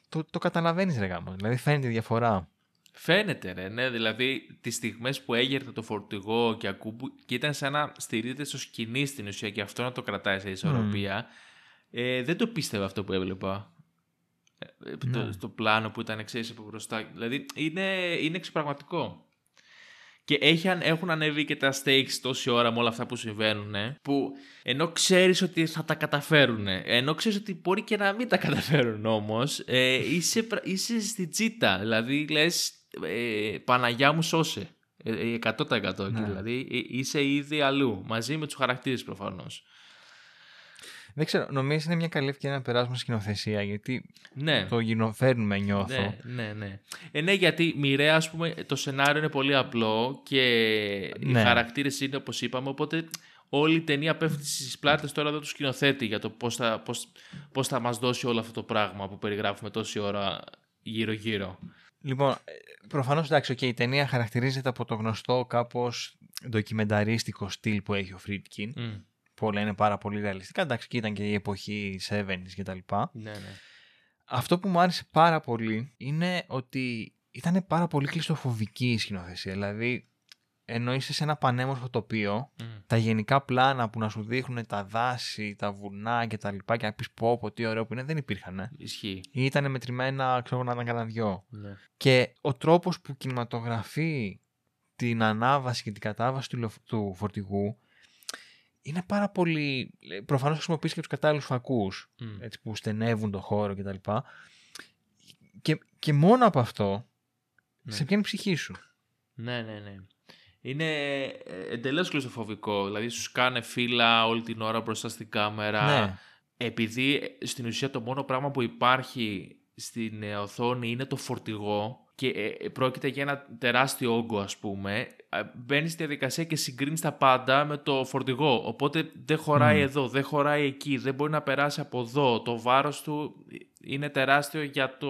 Το, το καταλαβαίνεις, Ρε Γάμο. Δηλαδή φαίνεται η διαφορά. Φαίνεται, ρε, ναι. Δηλαδή, τις στιγμές που έγερθε το φορτηγό και ακούμπου και ήταν σαν να στηρίζεται στο σκηνή στην ουσία και αυτό να το κρατάει σε ισορροπία. Ε, δεν το πίστευα αυτό που έβλεπα. Ε, το, ναι. στο πλάνο που ήταν εξαίρεση από μπροστά. Δηλαδή, είναι, είναι εξωπραγματικό. Και έχουν ανέβει και τα stakes τόση ώρα με όλα αυτά που συμβαίνουν, που ενώ ξέρεις ότι θα τα καταφέρουν, ενώ ξέρεις ότι μπορεί και να μην τα καταφέρουν όμως, ε, είσαι, είσαι στη τσίτα. Δηλαδή λες, ε, Παναγιά μου σώσε. 100% ε, ναι. δηλαδή είσαι ήδη αλλού, μαζί με τους χαρακτήρες προφανώς. Δεν ξέρω, νομίζω είναι μια καλή ευκαιρία να περάσουμε σκηνοθεσία, γιατί ναι. το γινοφέρνουμε νιώθω. Ναι, ναι, ναι. Ε, ναι, γιατί μοιραία, ας πούμε, το σενάριο είναι πολύ απλό και ναι. οι χαρακτήρες είναι όπως είπαμε, οπότε όλη η ταινία πέφτει στις πλάτες τώρα εδώ του σκηνοθέτη για το πώς θα, πώς, πώς θα μας δώσει όλο αυτό το πράγμα που περιγράφουμε τόση ώρα γύρω-γύρω. Λοιπόν, ε, προφανώς εντάξει, okay, η ταινία χαρακτηρίζεται από το γνωστό κάπως ντοκιμενταρίστικο στυλ που έχει ο Φρίτκιν. Mm. Που όλα είναι πάρα πολύ ρεαλιστικά. Εντάξει, και ήταν και η εποχή 70s κτλ. Ναι, ναι. Αυτό που μου άρεσε πάρα πολύ είναι ότι ήταν πάρα πολύ κλειστοφοβική η σκηνοθεσία. Δηλαδή, ενώ είσαι σε ένα πανέμορφο τοπίο, τα γενικά πλάνα που να σου δείχνουν τα δάση, τα βουνά και τα λοιπά και να πεις πω πω τι ωραίο που είναι, δεν υπήρχαν. Ε. Ισχύει. Ή ήταν μετρημένα, ξέρω να ήταν κανένα δυο. Ναι. Και ο τρόπος που κινηματογραφεί την ανάβαση και την κατάβαση του, του φορτηγού είναι πάρα πολύ... Προφανώς χρησιμοποιείς και τους κατάλληλους φακούς έτσι, που στενεύουν το χώρο κτλ. Και, και, και μόνο από αυτό ναι. σε πιάνει η ψυχή σου. Ναι, ναι, ναι είναι ε, εντελώς κλειστοφοβικό. Δηλαδή, σου κάνε φύλλα όλη την ώρα μπροστά στην κάμερα. Ναι. επειδή στην ουσία το μόνο πράγμα που υπάρχει στην ε, οθόνη είναι το φορτηγό και ε, πρόκειται για ένα τεράστιο όγκο ας πούμε, μπαίνεις στη διαδικασία και συγκρίνεις τα πάντα με το φορτηγό. Οπότε δεν χωράει εδώ, δεν χωράει εκεί, δεν μπορεί να περάσει από εδώ. Το βάρος του είναι τεράστιο για το,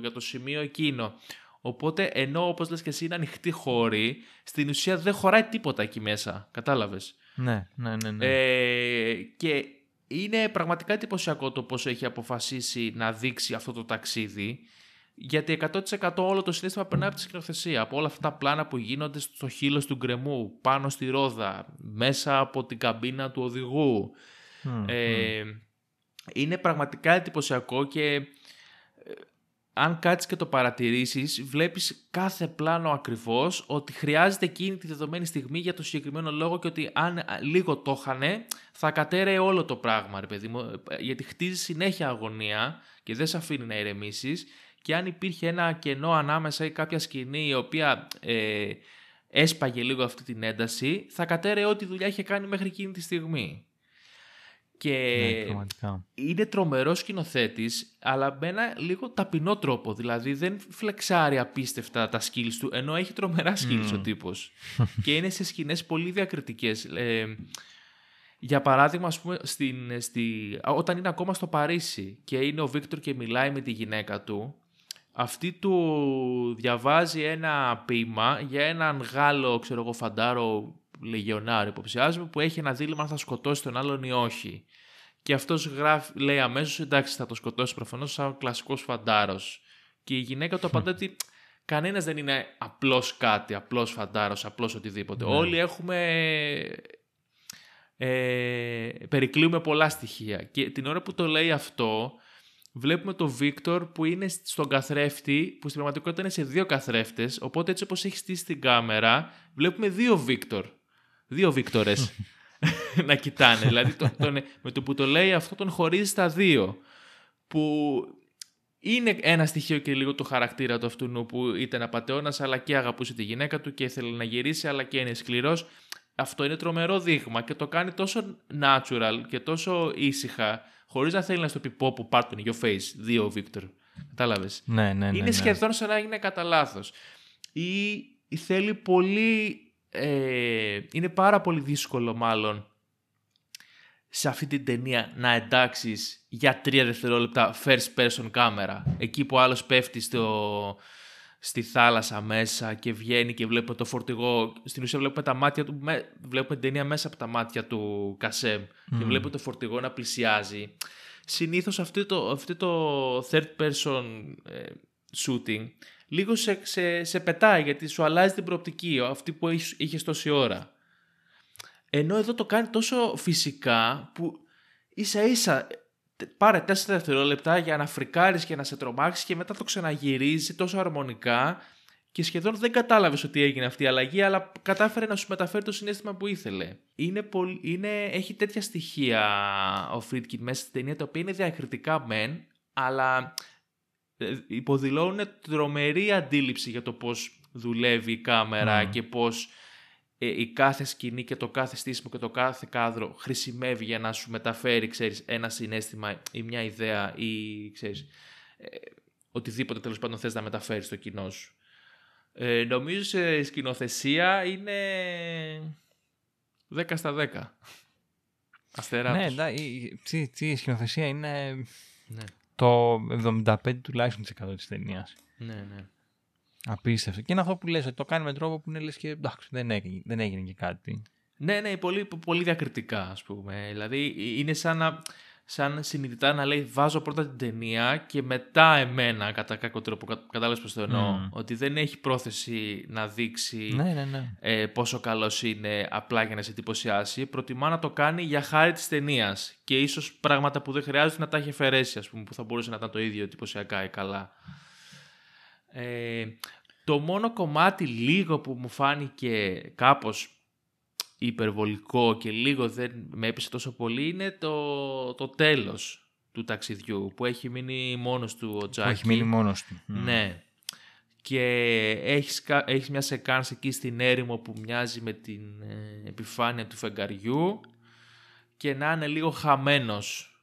για το σημείο εκείνο. Οπότε ενώ όπως λες και εσύ είναι ανοιχτή χώρη, στην ουσία δεν χωράει τίποτα εκεί μέσα. Κατάλαβες; Ναι, ναι, ναι. ναι. Ε, και είναι πραγματικά εντυπωσιακό το πώς έχει αποφασίσει να δείξει αυτό το ταξίδι. Γιατί 100% όλο το συνέστημα περνάει από τη σκηνοθεσία. Από όλα αυτά τα πλάνα που γίνονται στο χείλος του γκρεμού, πάνω στη ρόδα, μέσα από την καμπίνα του οδηγού. ε, Είναι πραγματικά εντυπωσιακό και ε, αν κάτσεις και το παρατηρήσεις, βλέπεις κάθε πλάνο ακριβώς ότι χρειάζεται εκείνη τη δεδομένη στιγμή για το συγκεκριμένο λόγο και ότι αν λίγο το είχανε, θα κατέρεε όλο το πράγμα, ρε παιδί μου, ε, γιατί χτίζει συνέχεια αγωνία και δεν σε αφήνει να ηρεμήσεις. Και αν υπήρχε ένα κενό ανάμεσα ή κάποια σκηνή η οποία ε, έσπαγε λίγο αυτή την ένταση, θα κατέρεε ό,τι δουλειά είχε κάνει μέχρι εκείνη τη στιγμή. Και ναι, είναι τρομερός σκηνοθέτης, αλλά με ένα λίγο ταπεινό τρόπο. Δηλαδή δεν φλεξάρει απίστευτα τα skills του, ενώ έχει τρομερά skills ο τύπος. και είναι σε σκηνές πολύ διακριτικές. Ε, για παράδειγμα, ας πούμε, στην, στη, όταν είναι ακόμα στο Παρίσι και είναι ο Βίκτορ και μιλάει με τη γυναίκα του, αυτή του διαβάζει ένα ποίημα για έναν Γάλλο, ξέρω εγώ, φαντάρο λεγιονάριο υποψιάζομαι, που έχει ένα δίλημα αν θα σκοτώσει τον άλλον ή όχι. Και αυτός λέει αμέσως εντάξει, θα το σκοτώσει προφανώς σαν κλασικός φαντάρος. Και η γυναίκα του απαντά ότι κανένας δεν είναι απλώ κάτι, απλώ φαντάρος, απλώ οτιδήποτε. Ναι. Όλοι έχουμε. Ε, περικλείουμε πολλά στοιχεία. Και την ώρα που το λέει αυτό, βλέπουμε τον Βίκτορ που είναι στον καθρέφτη, που στην πραγματικότητα είναι σε δύο καθρέφτες. Οπότε έτσι όπως έχει στήσει την κάμερα, βλέπουμε δύο Βίκτορ. Δύο Βίκτορες. να κοιτάνε. δηλαδή τον, με το που το λέει αυτό τον χωρίζει στα δύο. Που είναι ένα στοιχείο και λίγο του χαρακτήρα του αυτού που ήταν απαταιώνας αλλά και αγαπούσε τη γυναίκα του και ήθελε να γυρίσει αλλά και είναι σκληρός. Αυτό είναι τρομερό δείγμα και το κάνει τόσο natural και τόσο ήσυχα χωρίς να θέλει να στο πει πω που πάρ' your face, δύο Βίκτορ. Κατάλαβες. Ναι, ναι, ναι, είναι ναι. σχεδόν σαν να είναι κατά λάθος. Ή θέλει πολύ ε, είναι πάρα πολύ δύσκολο μάλλον σε αυτή την ταινία να εντάξεις για τρία δευτερόλεπτα first person κάμερα. Εκεί που άλλος πέφτει στο, στη θάλασσα μέσα και βγαίνει και βλέπουμε το φορτηγό. Στην ουσία βλέπουμε τα μάτια του, βλέπουμε την ταινία μέσα από τα μάτια του Κασέμ και βλέπουμε το φορτηγό να πλησιάζει. Συνήθως αυτό το, αυτό το third person ε, shooting λίγο σε, σε, σε πετάει γιατί σου αλλάζει την προοπτική, αυτή που είχες τόση ώρα. Ενώ εδώ το κάνει τόσο φυσικά που ίσα ίσα πάρε 4 δευτερόλεπτα για να φρικάρεις και να σε τρομάξεις και μετά το ξαναγυρίζει τόσο αρμονικά και σχεδόν δεν κατάλαβες ότι έγινε αυτή η αλλαγή, αλλά κατάφερε να σου μεταφέρει το συνέστημα που ήθελε. Είναι πολύ, είναι, έχει τέτοια στοιχεία ο Φρίτκιν μέσα στην ταινία, τα οποία είναι διακριτικά μεν, αλλά ε, υποδηλώνουν τρομερή αντίληψη για το πώς δουλεύει η κάμερα και πώς ε, η κάθε σκηνή και το κάθε στήσιμο και το κάθε κάδρο χρησιμεύει για να σου μεταφέρει ξέρεις, ένα συνέστημα ή μια ιδέα ή ξέρεις, ε, οτιδήποτε τέλος πάντων θες να μεταφέρεις στο κοινό σου. Ε, νομίζω σε σκηνοθεσία είναι 10 στα 10. Αστεράτως. Ναι, η, η σκηνοθεσία είναι... Ναι το 75 τουλάχιστον της 100 της ταινίας. Ναι, ναι. Απίστευτο. Και είναι αυτό που λες, ότι το κάνει με τρόπο που είναι λες και εντάξει, δεν έγινε, δεν έγινε και κάτι. Ναι, ναι, πολύ, πολύ διακριτικά ας πούμε. Δηλαδή είναι σαν να σαν συνειδητά να λέει βάζω πρώτα την ταινία και μετά εμένα κατά κάποιο τρόπο. Κατάλαβες πώς το εννοώ; Mm. Ότι δεν έχει πρόθεση να δείξει ναι, ναι, ναι. Ε, πόσο καλός είναι απλά για να σε εντυπωσιάσει. Προτιμά να το κάνει για χάρη της ταινίας. Και ίσως πράγματα που δεν χρειάζεται να τα έχει αφαιρέσει, ας πούμε, που θα μπορούσε να ήταν το ίδιο εντυπωσιακά ή καλά. Ε, το μόνο κομμάτι λίγο που μου φάνηκε κάπως υπερβολικό και λίγο δεν με έπεισε τόσο πολύ είναι το, το τέλος του ταξιδιού που έχει μείνει μόνος του ο Τζάκι. Που έχει μείνει μόνος του. Ναι. Και έχεις, έχεις μια σεκάνς εκεί στην έρημο που μοιάζει με την ε, επιφάνεια του φεγγαριού και να είναι λίγο χαμένος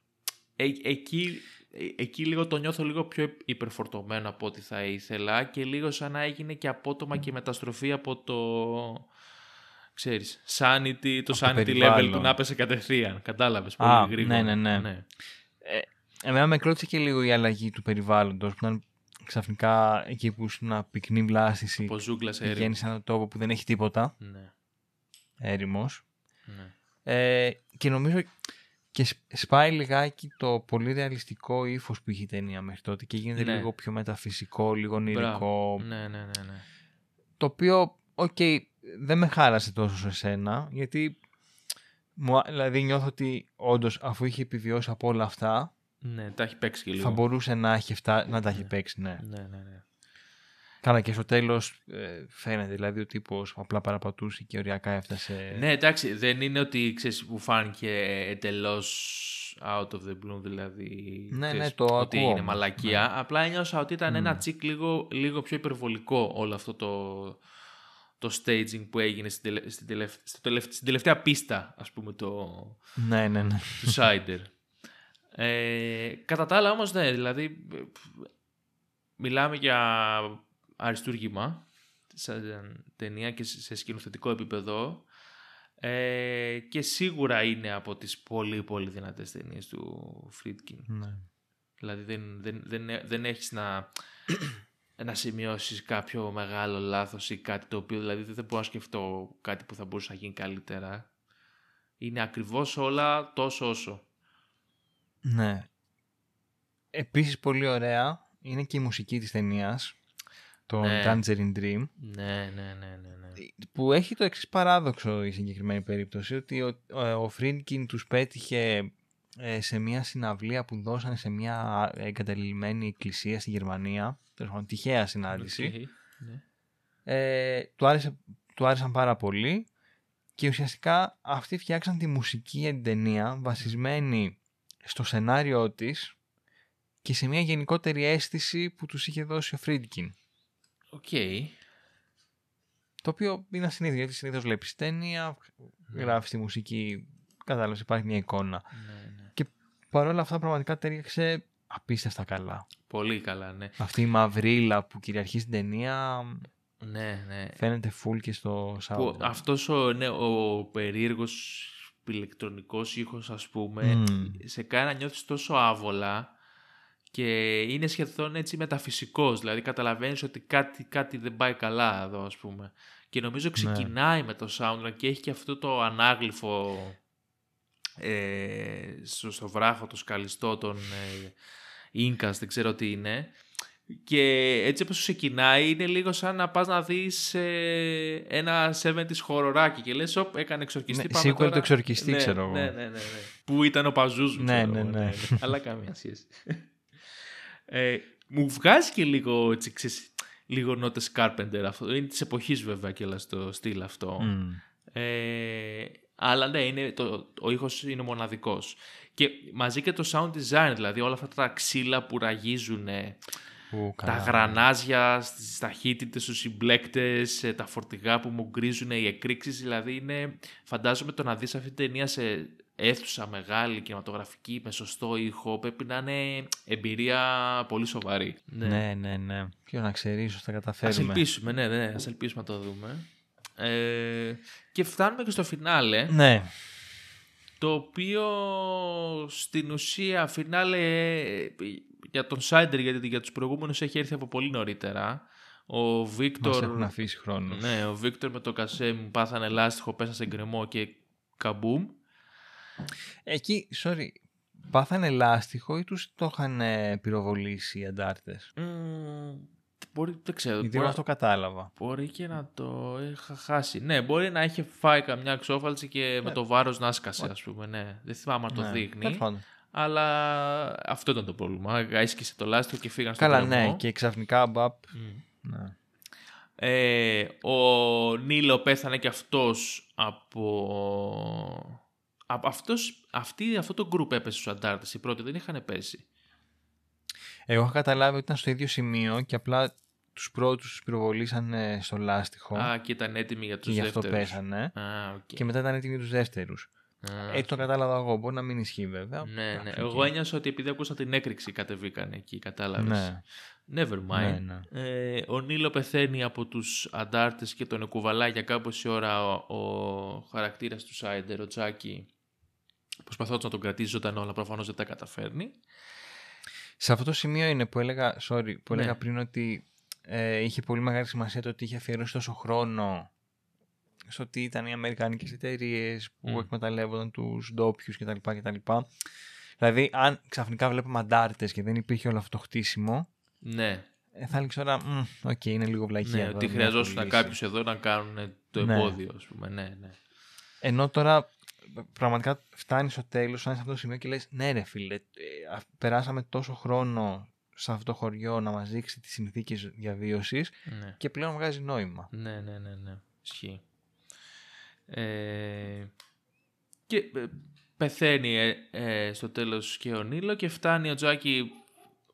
ε, εκεί, ε, εκεί λίγο το νιώθω λίγο πιο υπερφορτωμένο από ό,τι θα ήθελα και λίγο σαν να έγινε και απότομα και μεταστροφή από το ξέρεις, sanity, το Από το sanity level περιβάλλον. του να πέσε κατευθείαν. Κατάλαβες πολύ Α, γρήγορα. ναι, ναι, ναι. Ε, εμένα με κρότησε και λίγο η αλλαγή του περιβάλλοντος που ήταν ξαφνικά εκεί που ήσουν πυκνή βλάστηση Από ζούγκλας σε έρημος. πηγαίνει σε έναν τόπο που δεν έχει τίποτα, Ναι, έρημος ναι. ε, και νομίζω και σ- σπάει λιγάκι το πολύ ρεαλιστικό ύφος που είχε η ταινία μέχρι τότε και γίνεται Ναι. λίγο πιο μεταφυσικό, λίγο ονειρικό Ναι, ναι, ναι, ναι. το οποίο, οκέι, δεν με χάλασε τόσο εμένα, γιατί μου, δηλαδή νιώθω ότι όντως αφού είχε επιβιώσει από όλα αυτά, Ναι, τα έχει παίξει και λίγο. θα μπορούσε να, έχει φτά... να τα έχει Ναι. παίξει, ναι. Ναι, ναι, ναι. Καλά και στο τέλος ε, φαίνεται, δηλαδή ο τύπος απλά παραπατούσε και οριακά έφτασε... Ναι, εντάξει, δεν είναι ότι ξέρεις, μου φάνηκε εντελώς out of the blue, δηλαδή. Ναι, ξέρεις, ναι, το ότι ακούω είναι όμως, μαλακία. Απλά ένιωσα ότι ήταν ένα Μμ. τσικ λίγο, λίγο πιο υπερβολικό όλο αυτό το, το staging που έγινε στην, τελε, στην, τελευ- στο τελευ- στην τελευταία πίστα, ας πούμε, το, ναι, ναι. ναι. του Σάιντερ. Ε, κατά τα άλλα όμως, ναι, δηλαδή ε, μιλάμε για αριστούργημα σαν ταινία και σε σκηνοθετικό επίπεδο ε, και σίγουρα είναι από τις πολύ πολύ δυνατές ταινίες του Φρίτκιν. ναι. Δηλαδή δεν, δεν, δεν, δεν έχεις να, να σημειώσεις κάποιο μεγάλο λάθος ή κάτι το οποίο δηλαδή δεν μπορώ να σκεφτώ κάτι που θα μπορούσε να γίνει καλύτερα. Είναι ακριβώς όλα τόσο όσο. ναι. Επίσης πολύ ωραία είναι και η μουσική της ταινίας, το Ναι. Tangerine Dream, Ναι, ναι, ναι, ναι. ναι. που έχει το εξής παράδοξο η συγκεκριμένη περίπτωση ότι ο, ο, ο Φρίντκιν τους πέτυχε ε, σε μια συναυλία που δώσανε σε μια εγκαταλειμμένη εκκλησία στη Γερμανία τέλος πάντων, τυχαία συνάντηση Οκέι, ναι. ε, του, άρεσε, του άρεσαν πάρα πολύ και ουσιαστικά αυτοί φτιάξαν τη μουσική για την ταινία βασισμένη στο σενάριό της και σε μια γενικότερη αίσθηση που τους είχε δώσει ο Φρίντκιν. Οκέι. Το οποίο είναι ασυνήθιστο γιατί συνήθως βλέπεις ταινία, Ναι. γράφεις τη μουσική, κατάλαβες, υπάρχει μια εικόνα. Ναι, ναι. Παρ' όλα αυτά πραγματικά ταίριαξε απίστευτα καλά. Πολύ καλά, ναι. Αυτή η μαυρίλα που κυριαρχεί στην ταινία Ναι, ναι. φαίνεται full και στο Που sound. αυτός ο, ναι, ο περίεργος ηλεκτρονικός ήχος ας πούμε Μμμ. σε κάνει να νιώθεις τόσο άβολα και είναι σχεδόν έτσι μεταφυσικός δηλαδή καταλαβαίνεις ότι κάτι, κάτι δεν πάει καλά εδώ ας πούμε και νομίζω ξεκινάει με το soundtrack και έχει και αυτό το ανάγλυφο ε, στο, στο βράχο το σκαλιστό των ε, Ίνκας δεν ξέρω τι είναι και έτσι όπως σου ξεκινάει είναι λίγο σαν να πας να δεις ε, ένα 70's χοροράκι και λες «Οπ, έκανε εξορκιστή Ναι, πάμε sequel τώρα». του Εξορκιστή, ναι, ξέρω εγώ. ναι, ναι, ναι, ναι. Που ήταν ο παζούς μου Ναι, ξέρω ναι, εγώ, ναι. Αλλά καμία σχέση ε, Μου βγάζει και λίγο έτσι, ξέρεις, λίγο νότες Carpenter αυτό. Είναι της εποχής βέβαια και στο στυλ αυτό Μμ. ε, αλλά ναι, είναι το, ο ήχος είναι μοναδικός. Και μαζί και το sound design, δηλαδή όλα αυτά τα ξύλα που ραγίζουν, Ου, τα καλά. γρανάζια στις ταχύτητες, στους συμπλέκτες, ε, τα φορτηγά που μου γκρίζουν, οι εκρήξεις, δηλαδή είναι, φαντάζομαι το να δεις αυτή την ταινία σε αίθουσα μεγάλη κινηματογραφική με σωστό ήχο πρέπει να είναι εμπειρία πολύ σοβαρή. Ναι, ναι, ναι. Ποιο να ξέρει, ίσως θα Ας καταφέρουμε. ελπίσουμε, ναι, ναι, ας ελπίσουμε να το δούμε. Ε, και φτάνουμε και στο φινάλε. Ναι. Το οποίο στην ουσία φινάλε ε, για τον Σάιντερ, γιατί για τους προηγούμενους έχει έρθει από πολύ νωρίτερα. Ο Μας Βίκτορ, έχουν αφήσει χρόνος. ναι, ο Βίκτορ με το κασέ μου πάθανε λάστιχο, πέσα σε γκρεμό και καμπούμ. Εκεί, sorry, πάθανε λάστιχο ή τους το είχαν ε, πυροβολήσει οι αντάρτες; Μμμ, μπορεί, δεν ξέρω. Γιατί μπορεί, εγώ αυτό κατάλαβα. μπορεί και να το είχα χάσει. Ναι, μπορεί να είχε φάει καμιά ξόφαλτση και με το βάρος να σκασε, ας πούμε. Ναι. Δεν θυμάμαι αν το Ναι, δείχνει. τέλος πάντων. Αλλά αυτό ήταν το πρόβλημα. Έσκησε το λάστιχο και φύγαν στο Καλά, γκρεμό. ναι, και ξαφνικά μπαπ. Μμ. Ναι. Ε, ο Νίλο πέθανε και αυτός από... από αυτός, αυτή, αυτό το group έπεσε στους αντάρτες. Οι πρώτοι δεν είχαν πέσει. Εγώ είχα καταλάβει ότι ήταν στο ίδιο σημείο και απλά τους πρώτους τους πυροβολήσαν ε, στο λάστιχο Α, και ήταν έτοιμοι για και τους γι' αυτό δεύτερους. πέσανε. Α, οκέι. Και μετά ήταν έτοιμοι για τους δεύτερους. Έτσι το κατάλαβα εγώ. Μπορεί να μην ισχύει βέβαια. Ναι, ναι. Εγώ ένιωσα ότι επειδή άκουσα την έκρηξη κατεβήκαν εκεί, κατάλαβες. Ναι. Never mind. Ναι, Ε, ο Νίλο πεθαίνει από τους αντάρτες και τον εκουβαλάει για κάμποση ώρα ο, ο χαρακτήρας του Σάιντερ, ο Τζάκι, προσπαθώντας να τον κρατήσει ζωντανό, αλλά προφανώς δεν τα καταφέρνει. Σε αυτό το σημείο είναι που έλεγα, sorry, που Ναι. έλεγα πριν ότι ε, είχε πολύ μεγάλη σημασία το ότι είχε αφιερώσει τόσο χρόνο στο ότι ήταν οι αμερικανικές εταιρείες που Μμ. εκμεταλλεύονταν τους ντόπιους κτλ. κτλ. Δηλαδή, αν ξαφνικά βλέπουμε αντάρτες και δεν υπήρχε όλο αυτό το χτίσιμο, Ναι, ε, θα έλεγες τώρα, «Μμ, οκέι, είναι λίγο βλακία. ναι εδώ, ότι δεν χρειαζόταν έχω κάποιους εδώ να κάνουν το Ναι. εμπόδιο, ας πούμε. Ναι, ναι. Ενώ τώρα πραγματικά φτάνεις στο τέλος, φτάνεις σε αυτό το σημείο και λες: Ναι, ρε φίλε, ε, α- περάσαμε τόσο χρόνο σε αυτό το χωριό να μας δείξει τις συνθήκες διαβίωσης ναι. και πλέον βγάζει νόημα. Ναι, ναι, ναι, ναι. Ισχύει. Ε, και ε, πεθαίνει ε, ε, στο τέλος και ο Νίλο και φτάνει ο Τζάκι,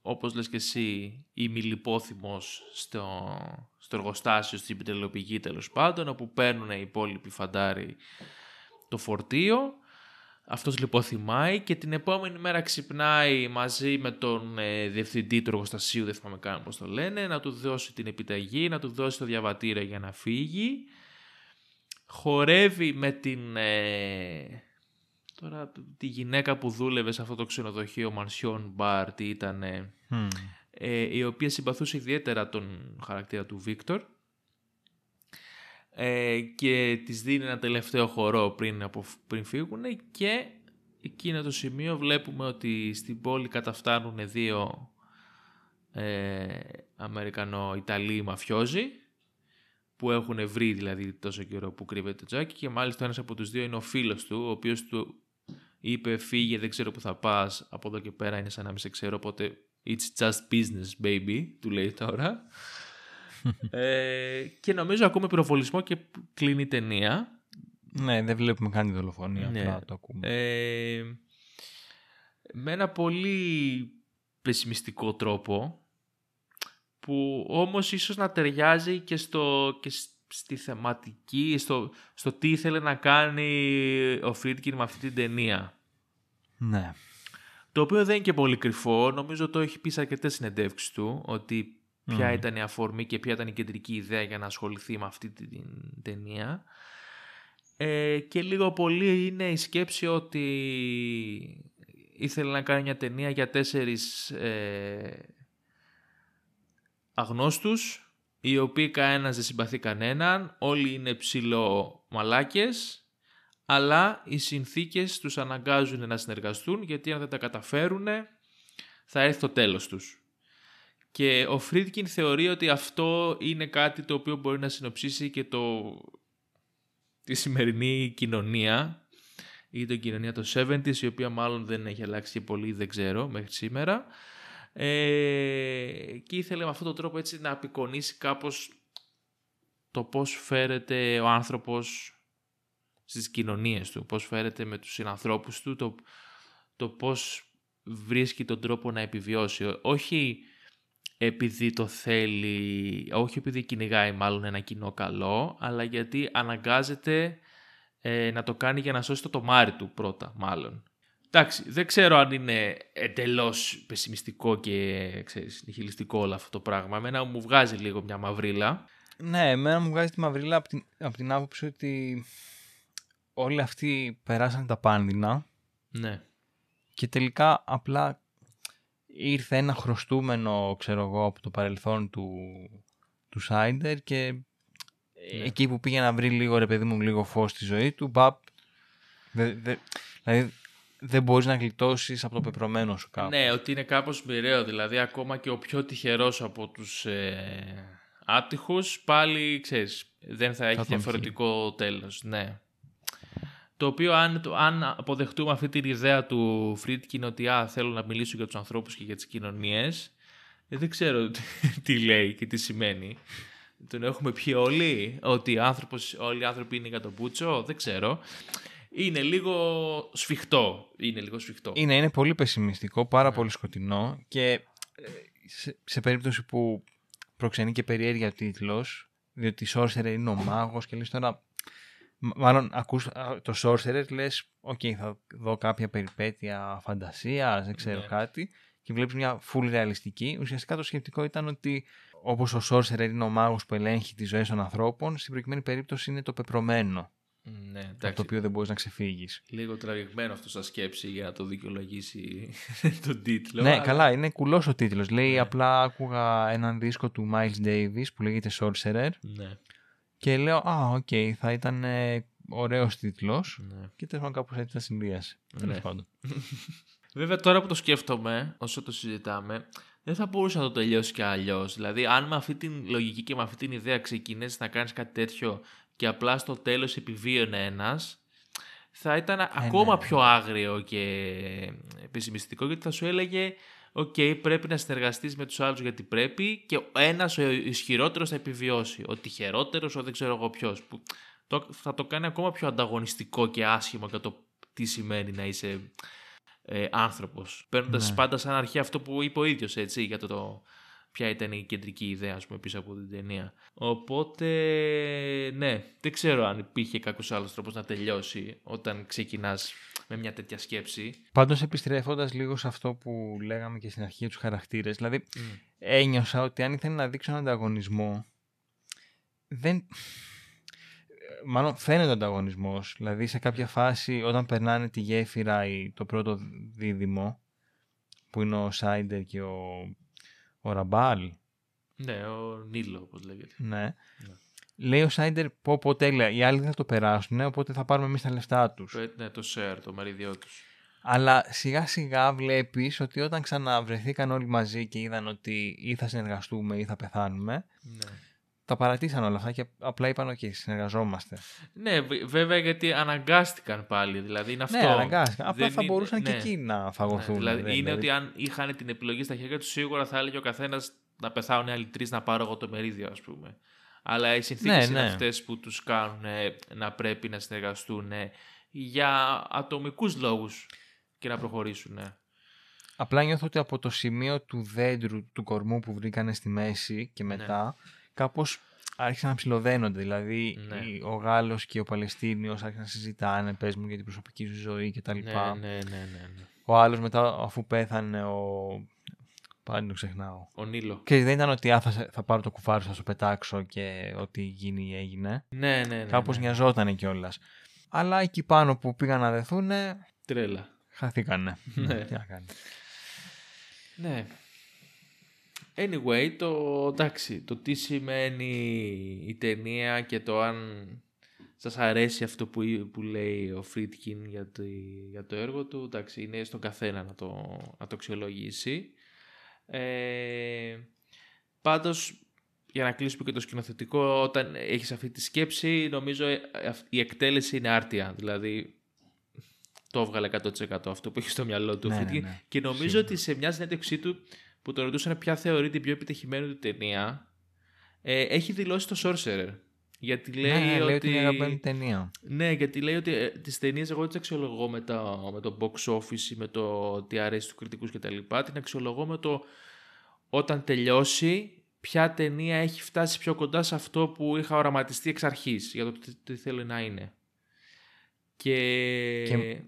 όπως λες και εσύ, ημιλιπόθυμος στο, στο εργοστάσιο, στην πετρελαιοπηγή τέλος πάντων, όπου παίρνουν οι υπόλοιποι φαντάροι το φορτίο. Αυτός λιποθυμάει και την επόμενη μέρα ξυπνάει μαζί με τον ε, διευθυντή του εργοστασίου, δεν θυμάμαι καν πώς το λένε, να του δώσει την επιταγή, να του δώσει το διαβατήριο για να φύγει. Χορεύει με την... ε, τώρα τη γυναίκα που δούλευε σε αυτό το ξενοδοχείο Μανσιόν Μπαρ, τι ήταν, Μμμ. ε, η οποία συμπαθούσε ιδιαίτερα τον χαρακτήρα του Βίκτορ ε, και της δίνει ένα τελευταίο χορό πριν, από, πριν φύγουν και εκείνο το σημείο βλέπουμε ότι στην πόλη καταφτάνουν δύο ε, Αμερικανο-Ιταλοί μαφιόζοι που έχουν βρει δηλαδή τόσο καιρό που κρύβεται το Τζάκι και μάλιστα ένας από τους δύο είναι ο φίλος του ο οποίος του είπε φύγε δεν ξέρω που θα πας από εδώ και πέρα είναι σαν να μην σε ξέρω οπότε it's just business baby του λέει τώρα ε, και νομίζω ακούμε πυροβολισμό και κλείνει η ταινία Ναι, δεν βλέπουμε καν τη δολοφονία. Ναι. Απλά το ακούμε. ε, με ένα πολύ πεσημιστικό τρόπο που όμως ίσως να ταιριάζει και, στο, και σ- στη θεματική, στο, στο τι ήθελε να κάνει ο Φρίντκιν με αυτή την ταινία. Ναι. Το οποίο δεν είναι και πολύ κρυφό, νομίζω το έχει πει σε αρκετές συνεντεύξεις του, ότι ποια Μμμ. ήταν η αφορμή και ποια ήταν η κεντρική ιδέα για να ασχοληθεί με αυτή την ταινία. Ε, και λίγο πολύ είναι η σκέψη ότι ήθελε να κάνει μια ταινία για τέσσερις ε, αγνώστους, οι οποίοι κανένας δεν συμπαθεί κανέναν, όλοι είναι ψηλό μαλάκες, αλλά οι συνθήκες τους αναγκάζουν να συνεργαστούν, γιατί αν δεν τα καταφέρουν θα έρθει το τέλος τους. Και ο Φρίντκιν θεωρεί ότι αυτό είναι κάτι το οποίο μπορεί να συνοψίσει και το... τη σημερινή κοινωνία ή την κοινωνία των 70s, η οποία μάλλον δεν έχει αλλάξει και πολύ, δεν ξέρω, μέχρι σήμερα. Ε, και ήθελε με αυτόν τον τρόπο έτσι να απεικονίσει κάπως το πώς φέρεται ο άνθρωπος στις κοινωνίες του, πώς φέρεται με τους συνανθρώπους του, το, το πώς βρίσκει τον τρόπο να επιβιώσει. Όχι επειδή το θέλει, όχι επειδή κυνηγάει μάλλον ένα κοινό καλό, αλλά γιατί αναγκάζεται ε, να το κάνει για να σώσει το τομάρι του πρώτα, μάλλον. Εντάξει, δεν ξέρω αν είναι εντελώς πεσημιστικό και ξέρεις, νιχιλιστικό όλο αυτό το πράγμα. Εμένα μου βγάζει λίγο μια μαυρίλα. Ναι, εμένα μου βγάζει τη μαυρίλα από την, από την άποψη ότι όλοι αυτοί περάσαν τα πάνδυνα Ναι. και τελικά απλά ήρθε ένα χρωστούμενο, ξέρω εγώ, από το παρελθόν του, του Σάιντερ και Ναι. εκεί που πήγε να βρει λίγο, ρε παιδί μου, λίγο φως στη ζωή του, μπαπ, δε, δε, δηλαδή δεν μπορείς να γλιτώσεις από το πεπρωμένο σου κάπου. Ναι, ότι είναι κάπως μοιραίο. Δηλαδή, ακόμα και ο πιο τυχερός από τους ε, άτυχους, πάλι, ξέρεις, δεν θα έχει τον διαφορετικό τέλος. Ναι. Το οποίο, αν, το- αν αποδεχτούμε αυτή την ιδέα του Φρίτκιν ότι α, θέλω να μιλήσω για τους ανθρώπους και για τις κοινωνίες, ε, δεν ξέρω τι, τι λέει και τι σημαίνει. Τον έχουμε πει όλοι, ότι άνθρωπος, όλοι οι άνθρωποι είναι για τον Πούτσο, δεν ξέρω. Είναι λίγο σφιχτό. Είναι λίγο σφιχτό. Είναι, είναι πολύ πεσιμιστικό, πάρα Ναι. πολύ σκοτεινό και ε, σε, σε περίπτωση που προξενεί και περιέργεια ο τίτλος, διότι η Sorcerer είναι ο μάγος και λες τώρα Μάλλον ακούς το Sorcerer, λες, οκέι, θα δω κάποια περιπέτεια φαντασίας, δεν ξέρω Ναι. κάτι, και βλέπεις μια full ρεαλιστική. Ουσιαστικά το σκεπτικό ήταν ότι όπως ο Sorcerer είναι ο μάγος που ελέγχει τις ζωές των ανθρώπων, στην προκειμένη περίπτωση είναι το πεπρωμένο, Ναι, από εντάξει. το οποίο δεν μπορείς να ξεφύγεις. Λίγο τραβηγμένο αυτό σαν σκέψη για να το δικαιολογήσει τον τίτλο. ναι, αλλά- καλά, είναι κουλός ο τίτλος. Λέει, Ναι. απλά άκουγα έναν δίσκο του Miles Davis που λέγεται Sorcerer Ναι, και λέω, α, οκέι, θα ήταν ε, ωραίος τίτλος. ναι. Και τέλος πάντων κάπως έτσι τα συνδύασε. Τέλος Ναι. πάντων. Βέβαια τώρα που το σκέφτομαι, όσο το συζητάμε, δεν θα μπορούσε να το τελειώσει και αλλιώς. Δηλαδή, αν με αυτή την λογική και με αυτή την ιδέα ξεκινήσεις να κάνεις κάτι τέτοιο και απλά στο τέλος επιβίωνε ένας, θα ήταν ακόμα ναι. πιο άγριο και πεσημιστικό γιατί θα σου έλεγε Οκ, πρέπει να συνεργαστείς με τους άλλους γιατί πρέπει και ένας ο ισχυρότερος θα επιβιώσει. Ο τυχερότερος, ο δεν ξέρω εγώ ποιος. Που το, θα το κάνει ακόμα πιο ανταγωνιστικό και άσχημο για το τι σημαίνει να είσαι ε, άνθρωπος. Παίρνοντας Ναι. πάντα σαν αρχή αυτό που είπε ο ίδιος, έτσι, για το, το ποια ήταν η κεντρική ιδέα, ας πούμε, πίσω από την ταινία. Οπότε, ναι, δεν ξέρω αν υπήρχε κάποιος άλλος τρόπος να τελειώσει όταν ξεκινάς με μια τέτοια σκέψη. Πάντως επιστρέφοντας λίγο σε αυτό που λέγαμε και στην αρχή για τους χαρακτήρες, δηλαδή Μμ. ένιωσα ότι αν ήθελε να δείξω έναν ανταγωνισμό, δεν... Μάλλον φαίνεται ο ανταγωνισμός. Δηλαδή σε κάποια φάση όταν περνάνε τη γέφυρα η- το πρώτο δίδυμο, που είναι ο Σάιντερ και ο, ο Ραμπάλ, Ναι, ο Νίλο, όπως λέγεται. ναι. Λέει ο Σάιντερ, πω πω τέλεια, οι άλλοι δεν θα το περάσουν, οπότε θα πάρουμε εμείς τα λεφτά τους. Ε, Ναι, το share, το μεριδιό τους. Αλλά σιγά σιγά βλέπεις ότι όταν ξαναβρεθήκαν όλοι μαζί και είδαν ότι ή θα συνεργαστούμε ή θα πεθάνουμε, Ναι. Τα παρατήσαν όλα αυτά και απλά είπαν «ΟΚ, συνεργαζόμαστε». Ναι, β- βέβαια γιατί αναγκάστηκαν πάλι. Δηλαδή είναι αυτό. Ναι, αναγκάστηκαν. Απλά Δεν θα είναι- μπορούσαν και ναι. εκεί να Ναι, φαγωθούν. δηλαδή δεν- είναι ότι αν είχαν την επιλογή στα χέρια τους, σίγουρα θα έλεγε ο καθένας να πεθάνουν οι άλλοι τρεις να πάρω εγώ το μερίδιο, ας πούμε. Αλλά οι συνθήκες Ναι, είναι ναι. αυτές που τους κάνουν ε, να πρέπει να συνεργαστούν ε, για ατομικούς λόγους και να προχωρήσουν. ε. Απλά νιώθω ότι από το σημείο του δέντρου του κορμού που βρήκανε στη μέση και Ναι. Μετά, κάπως άρχισαν να ψηλοδένονται. Δηλαδή Ναι. η- ο Γάλλος και ο Παλαιστίνιος άρχισαν να συζητάνε, πες μου για την προσωπική σου ζωή κτλ. Ναι, ναι, ναι, ναι, ναι. Ο άλλος μετά αφού πέθανε ο... Πάλι το ξεχνάω. Ο Νίλο. Και δεν ήταν ότι «Α, θα, σε- θα πάρω το κουφάρι, θα σου πετάξω και ό,τι γίνει έγινε. Ναι, ναι, ναι. Κάπως ναι. νοιαζότανε κιόλας. Αλλά εκεί πάνω που πήγαν να δεθούν, Τρέλα. χαθήκανε. Ναι. Τι να κάνεις. Ναι. Anyway, το, εντάξει, το τι σημαίνει η ταινία και το αν σας αρέσει αυτό που, που λέει ο Φρίτκιν για το, για το έργο του, εντάξει, είναι στον καθένα να το, να το αξιολογήσει. Ε, πάντως, για να κλείσουμε και το σκηνοθετικό, όταν έχεις αυτή τη σκέψη, νομίζω ε, αυ- η εκτέλεση είναι άρτια. Δηλαδή, το έβγαλε 100% αυτό που έχει στο μυαλό του ο Ναι, ναι, Φρίτκιν. ναι. Και νομίζω Σίγουρα. ότι σε μια συνέντευξή του που τον ρωτούσαν ποια θεωρεί την πιο επιτυχημένη του ταινία, ε, έχει δηλώσει το Sorcerer. Γιατί λέει, ναι, ναι, ότι... λέει ότι είναι η αγαπημένη ταινία. Ναι, γιατί λέει ότι ε, τις ταινίες εγώ δεν τις αξιολογώ με, τα, με το box office ή με το τι αρέσει του κριτικούς κτλ. Την αξιολογώ με το όταν τελειώσει ποια ταινία έχει φτάσει πιο κοντά σε αυτό που είχα οραματιστεί εξ αρχής για το τι, τι θέλει να είναι. Και, Και-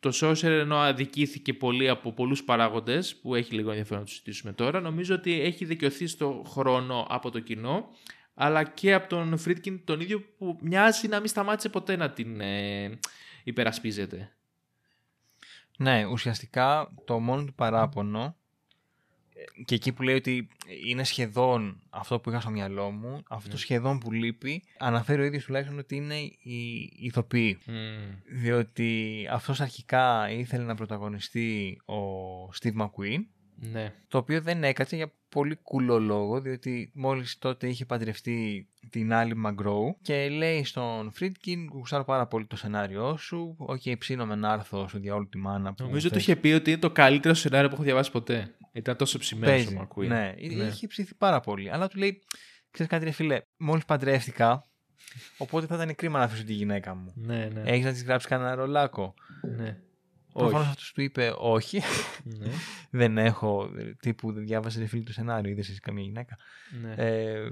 το Sorcerer ενώ αδικήθηκε πολύ από πολλούς παράγοντες που έχει λίγο ενδιαφέρον να τους συζητήσουμε τώρα νομίζω ότι έχει δικαιωθεί στο χρόνο από το κοινό αλλά και από τον Φρίτκιν τον ίδιο που μοιάζει να μην σταμάτησε ποτέ να την ε, υπερασπίζεται. Ναι, ουσιαστικά το μόνο του παράπονο ε, και εκεί που λέει ότι είναι σχεδόν αυτό που είχα στο μυαλό μου, αυτό το Ναι. σχεδόν που λείπει, αναφέρει ο ίδιος τουλάχιστον ότι είναι οι ηθοποιοί. Διότι αυτός αρχικά ήθελε να πρωταγωνιστεί ο Steve McQueen, Ναι. το οποίο δεν έκατσε για πολύ κουλό λόγο, διότι μόλις τότε είχε παντρευτεί την Ali MacGraw και λέει στον Friedkin, γουστάρω πάρα πολύ το σενάριό σου, οκ, ψήνομαι να έρθω στου διαόλου τη μάνα που Νομίζω του θες». είχε πει ότι είναι το καλύτερο σενάριο που έχω διαβάσει ποτέ. Ήταν τόσο ψημένος Παίζει. ο McQueen. Ναι, είχε ψηθεί πάρα πολύ. Αλλά του λέει, ξέρεις κάτι ρε φίλε, μόλις παντρεύτηκα, οπότε θα ήταν κρίμα να αφήσω τη γυναίκα μου. ναι, ναι. Έχεις να της γράψεις κανένα ρολάκο; ναι. Προφανώς Όχι. αυτός του είπε όχι. ναι. δεν έχω, ε, τύπου δεν διάβασε ρε φίλε το σενάριο, είδες εσύ καμία γυναίκα. ναι. Ε,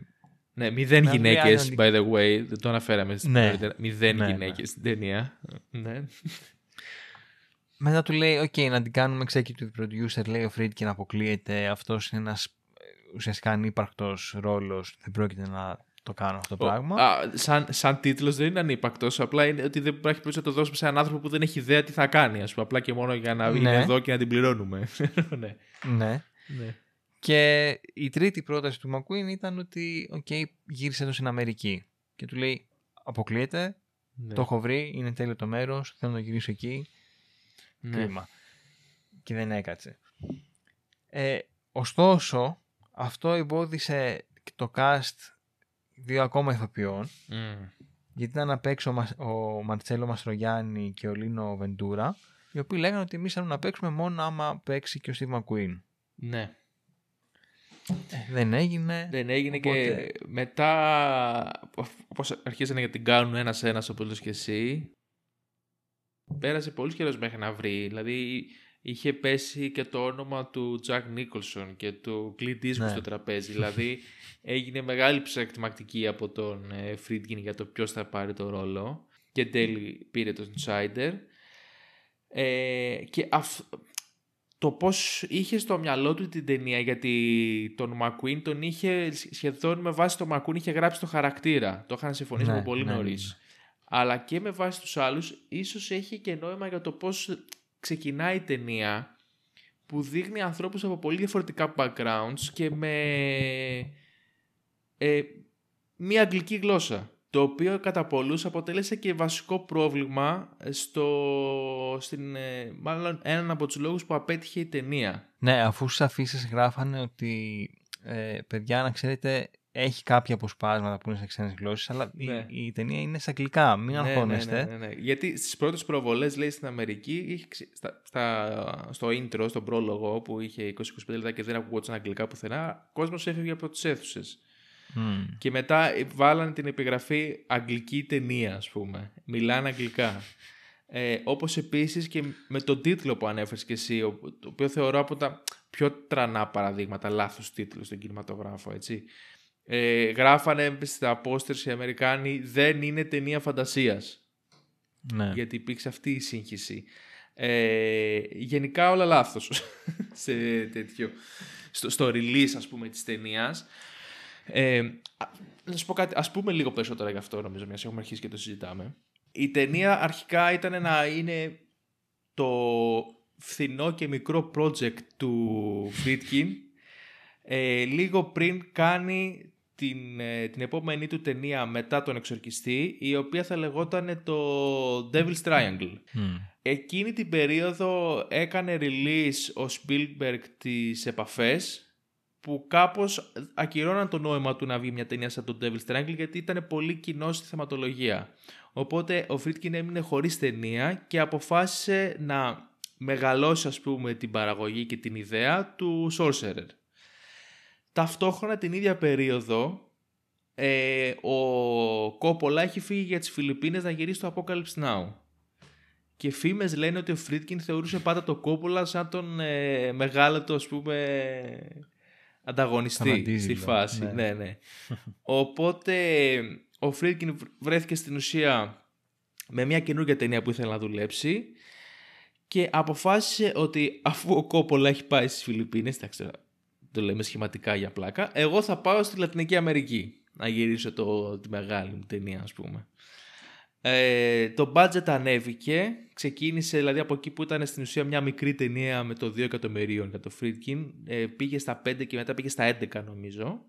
Ναι, μηδέν Να βρει γυναίκες, άλλον- by the way. Δεν το αναφέραμε στην Ναι. νωρίτερα. Μηδέν Ναι, ναι. γυναίκες στην ταινία. Ναι. Μετά του λέει, οκ, να την κάνουμε executive producer, λέει ο Friedkin, αποκλείεται. Αυτός είναι ένας ε, ουσιαστικά ανύπαρκτος ρόλος. Δεν πρόκειται να το κάνω αυτό το Ο- πράγμα. Α, σαν, σαν τίτλος δεν είναι ανύπαρκτο. Απλά είναι ότι δεν υπάρχει περίπτωση να το δώσουμε σε έναν άνθρωπο που δεν έχει ιδέα τι θα κάνει. Α πούμε, απλά και μόνο για να Ναι. είναι εδώ και να την πληρώνουμε. ναι. Ναι. ναι. Και η τρίτη πρόταση του McQueen ήταν ότι, οκ, γύρισε εδώ στην Αμερική. Και του λέει, αποκλείεται, ναι. το έχω βρει, είναι τέλειο το μέρος, θέλω να γυρίσω εκεί. Ναι. Κρίμα. Και δεν έκατσε. Ε, ωστόσο, αυτό εμπόδισε το cast δύο ακόμα ηθοποιών, Μμ. γιατί ήταν απ' έξω ο Μας- ο Μαρτσέλο Μαστρογιάννη και ο Λίνο Βεντούρα, οι οποίοι λέγανε ότι εμείς θέλουμε να παίξουμε μόνο άμα παίξει και ο Steve McQueen. ναι. Ε, δεν έγινε. Δεν έγινε και Οπότε- μετά, όπως αρχίσανε να την κάνουν ένας-ένας όπως λες και εσύ, πέρασε πολύ καιρός μέχρι να βρει. Δηλαδή είχε πέσει και το όνομα του Jack Nicholson και του Clint Eastwood Ναι. στο τραπέζι. δηλαδή έγινε μεγάλη ψακτημακτική από τον ε, Friedkin για το ποιος θα πάρει το ρόλο και εν τέλει πήρε τον Σάιντερ. Ε, και αυ- το πώς είχε στο μυαλό του την ταινία γιατί τον McQueen τον είχε σχεδόν με βάση τον McQueen είχε γράψει το χαρακτήρα. Το είχαν συμφωνήσει Ναι, από πολύ ναι, ναι, νωρίς. Ναι. Αλλά και με βάση τους άλλους ίσως έχει και νόημα για το πώς ξεκινάει η ταινία που δείχνει ανθρώπους από πολύ διαφορετικά backgrounds και με ε, μία αγγλική γλώσσα. Το οποίο κατά πολλούς αποτέλεσε και βασικό πρόβλημα στο, στην, ε, μάλλον έναν από τους λόγους που απέτυχε η ταινία. Ναι, αφού στις αφήσεις γράφανε ότι ε, παιδιά να ξέρετε έχει κάποια αποσπάσματα που είναι σε ξένες γλώσσες αλλά η- Ναι. η, ταινία είναι σε αγγλικά, μην ναι, αγχώνεστε. ναι, ναι, ναι. Γιατί στις πρώτες προβολές, λέει, στην Αμερική, είχε, ξε- στα, στα, στο intro, στον πρόλογο, που είχε 20-25 λεπτά και δεν ακουγόταν αγγλικά πουθενά, ο κόσμος έφευγε από τις αίθουσες. Μμ. Και μετά βάλανε την επιγραφή αγγλική ταινία, ας πούμε. Μιλάνε αγγλικά. Ε, όπως επίσης και με τον τίτλο που ανέφερες και εσύ, ο- το οποίο θεωρώ από τα πιο τρανά παραδείγματα, λάθος τίτλος στον κινηματογράφο, έτσι. Ε, γράφανε στα πόστερς οι Αμερικάνοι «Δεν είναι ταινία φαντασίας» Ναι. γιατί υπήρξε αυτή η σύγχυση. Ε, γενικά όλα λάθος σε τέτοιο, στο, στο release ας πούμε της ταινίας. Ε, α- να σου πω κάτι, ας πούμε λίγο περισσότερα γι' αυτό νομίζω, μιας έχουμε αρχίσει και το συζητάμε. Η ταινία αρχικά ήταν να είναι το φθηνό και μικρό project του Friedkin ε, λίγο πριν κάνει την, ε, την επόμενη του ταινία μετά τον εξορκιστή η οποία θα λεγόταν το Devil's Triangle. Μμ. Εκείνη την περίοδο έκανε release ο Spielberg τις επαφές που κάπως ακυρώναν το νόημα του να βγει μια ταινία σαν το Devil's Triangle γιατί ήταν πολύ κοινό στη θεματολογία. Οπότε ο Friedkin έμεινε χωρίς ταινία και αποφάσισε να μεγαλώσει ας πούμε την παραγωγή και την ιδέα του Sorcerer. Ταυτόχρονα την ίδια περίοδο ε, ο Κόπολα έχει φύγει για τις Φιλιππίνες να γυρίσει το Apocalypse Now. Και φήμες λένε ότι ο Φρίτκιν θεωρούσε πάντα το Κόπολα σαν τον ε, μεγάλο του ας πούμε ανταγωνιστή Σταματίζει, στη λέω. φάση. Ναι. Ναι, ναι. Οπότε ο Φρίτκιν βρέθηκε στην ουσία με μια καινούργια ταινία που ήθελε να δουλέψει και αποφάσισε ότι αφού ο Κόπολα έχει πάει στις Φιλιππίνες, εντάξει τώρα το λέμε σχηματικά για πλάκα, εγώ θα πάω στη Λατινική Αμερική να γυρίσω το, τη μεγάλη μου ταινία ας πούμε. Ε, το budget ανέβηκε, ξεκίνησε δηλαδή από εκεί που ήταν στην ουσία μια μικρή ταινία με το 2 εκατομμυρίων για το Friedkin, ε, πήγε στα 5 και μετά πήγε στα 11 νομίζω.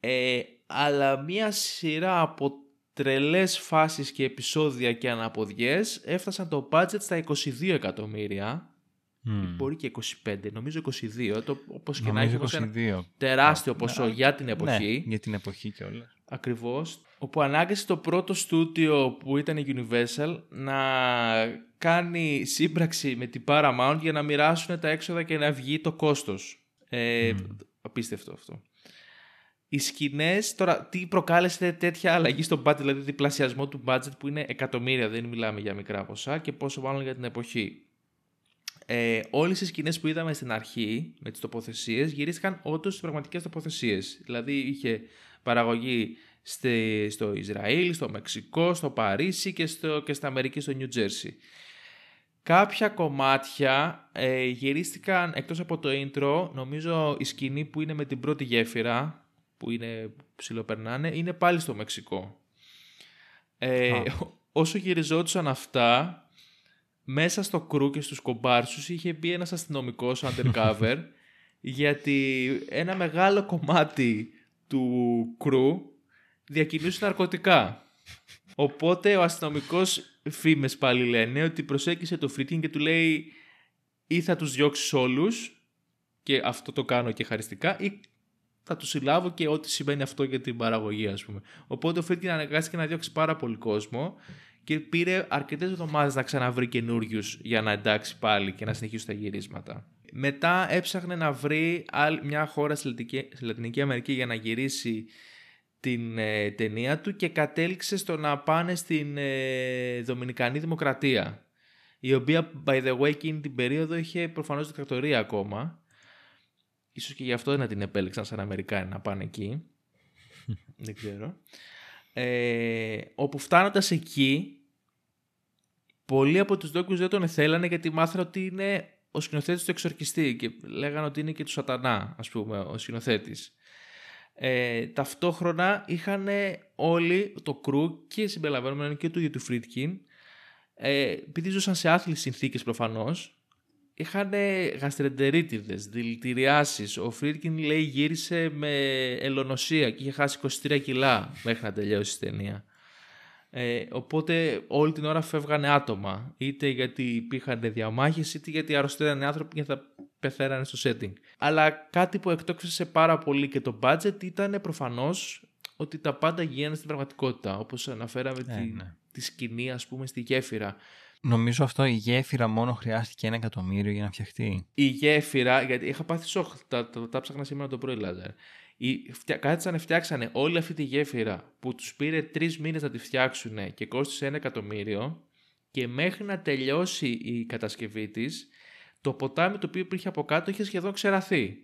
Ε, αλλά μια σειρά από τρελές φάσεις και επεισόδια και αναποδιές έφτασαν το budget στα 22 εκατομμύρια Μμ. μπορεί και 25, νομίζω 22, το, όπως και να Νομίζω έχει όμως ένα 22. τεράστιο Ναι, ποσό ναι, για την εποχή. Ναι, για την εποχή κιόλας. Ακριβώς. Όπου ανάγκασε το πρώτο στούντιο που ήταν η Universal να κάνει σύμπραξη με την Paramount για να μοιράσουν τα έξοδα και να βγει το κόστος. Ε, Μμ. Απίστευτο αυτό. Οι σκηνές, τώρα τι προκάλεσε τέτοια αλλαγή στο budget, δηλαδή διπλασιασμό του budget που είναι εκατομμύρια, δεν μιλάμε για μικρά ποσά και πόσο μάλλον για την εποχή. Ε, όλες οι σκηνές που είδαμε στην αρχή με τις τοποθεσίες γυρίστηκαν όντως στις πραγματικές τοποθεσίες. Δηλαδή είχε Παραγωγή στο Ισραήλ, στο Μεξικό, στο Παρίσι και, στο, και στην Αμερική, στο Νιου Τζέρσι. Κάποια κομμάτια ε, γυρίστηκαν εκτός από το intro, νομίζω η σκηνή που είναι με την πρώτη γέφυρα, που είναι ψιλοπερνάνε, είναι πάλι στο Μεξικό. Ε, όσο γυριζόντουσαν αυτά, μέσα στο κρού και στους κομπάρσους είχε μπει ένας αστυνομικός undercover γιατί ένα μεγάλο κομμάτι του κρού διακινούσε ναρκωτικά. Οπότε ο αστυνομικός φήμες πάλι λένε ότι προσέγγισε το Φρίτκιν και του λέει ή θα τους διώξεις όλους και αυτό το κάνω και χαριστικά ή θα τους συλλάβω και ό,τι σημαίνει αυτό για την παραγωγή ας πούμε. Οπότε ο Φρίτκιν αναγκάστηκε να διώξει πάρα πολύ κόσμο και πήρε αρκετές εβδομάδες να ξαναβρει καινούριους για να εντάξει πάλι και να συνεχίσει τα γυρίσματα. Μετά έψαχνε να βρει μια χώρα στη Λατινική Αμερική για να γυρίσει την ε, ταινία του και κατέληξε στο να πάνε στην ε, Δομινικανή Δημοκρατία η οποία by the way εκείνη την περίοδο είχε προφανώς δικτατορία ακόμα. Ίσως και γι' αυτό να την επέλεξαν σαν Αμερικάνοι να πάνε εκεί. Δεν ξέρω. Ε, όπου φτάνοντας εκεί πολλοί από τους δόκους δεν τον θέλανε γιατί μάθανε ότι είναι ο σκηνοθέτης του εξορκιστή και λέγανε ότι είναι και του σατανά, ας πούμε, ο σκηνοθέτης. Ε, ταυτόχρονα είχαν όλοι το κρού και συμπεριλαμβανομένου και του του Φρίτκιν ε, επειδή ζούσαν σε άθλιες συνθήκες προφανώς είχαν γαστρεντερίτιδες, δηλητηριάσεις. Ο Φρίτκιν λέει γύρισε με ελονοσία και είχε χάσει 23 κιλά μέχρι να τελειώσει η ταινία. Ε, οπότε όλη την ώρα φεύγανε άτομα. Είτε γιατί υπήρχαν διαμάχες, είτε γιατί αρρωστήραν άνθρωποι και θα πεθαίνανε στο setting. Αλλά κάτι που εκτόξευσε πάρα πολύ και το budget ήταν προφανώς ότι τα πάντα γίνανε στην πραγματικότητα. Όπως αναφέραμε ε, τη, ναι. τη σκηνή, ας πούμε, στη γέφυρα. Νομίζω αυτό η γέφυρα μόνο χρειάστηκε ένα εκατομμύριο για να φτιαχτεί. Η γέφυρα, γιατί είχα πάθει σοκ, τα, τα, τα ψάχνα σήμερα το πρωί, Λάζαρ. Κάτσανε, φτιάξανε όλη αυτή τη γέφυρα που τους πήρε τρεις μήνες να τη φτιάξουν και κόστησε ένα εκατομμύριο και μέχρι να τελειώσει η κατασκευή της το ποτάμι το οποίο υπήρχε από κάτω είχε σχεδόν ξεραθεί.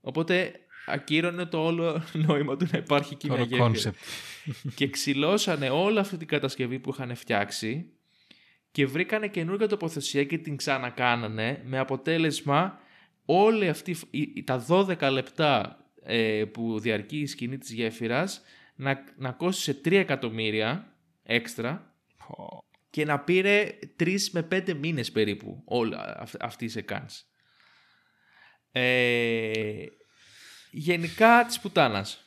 Οπότε ακύρωνε το όλο νόημα του να υπάρχει εκεί μια γέφυρα. και ξυλώσανε όλη αυτή την κατασκευή που είχαν φτιάξει και βρήκανε καινούργια τοποθεσία και την ξανακάνανε με αποτέλεσμα όλη αυτή τα 12 λεπτά ε, που διαρκεί η σκηνή της γέφυρας να, να κόστησε 3 εκατομμύρια έξτρα και να πήρε 3 με 5 μήνες περίπου όλα αυτή η σεκάνς. Ε, γενικά της πουτάνας.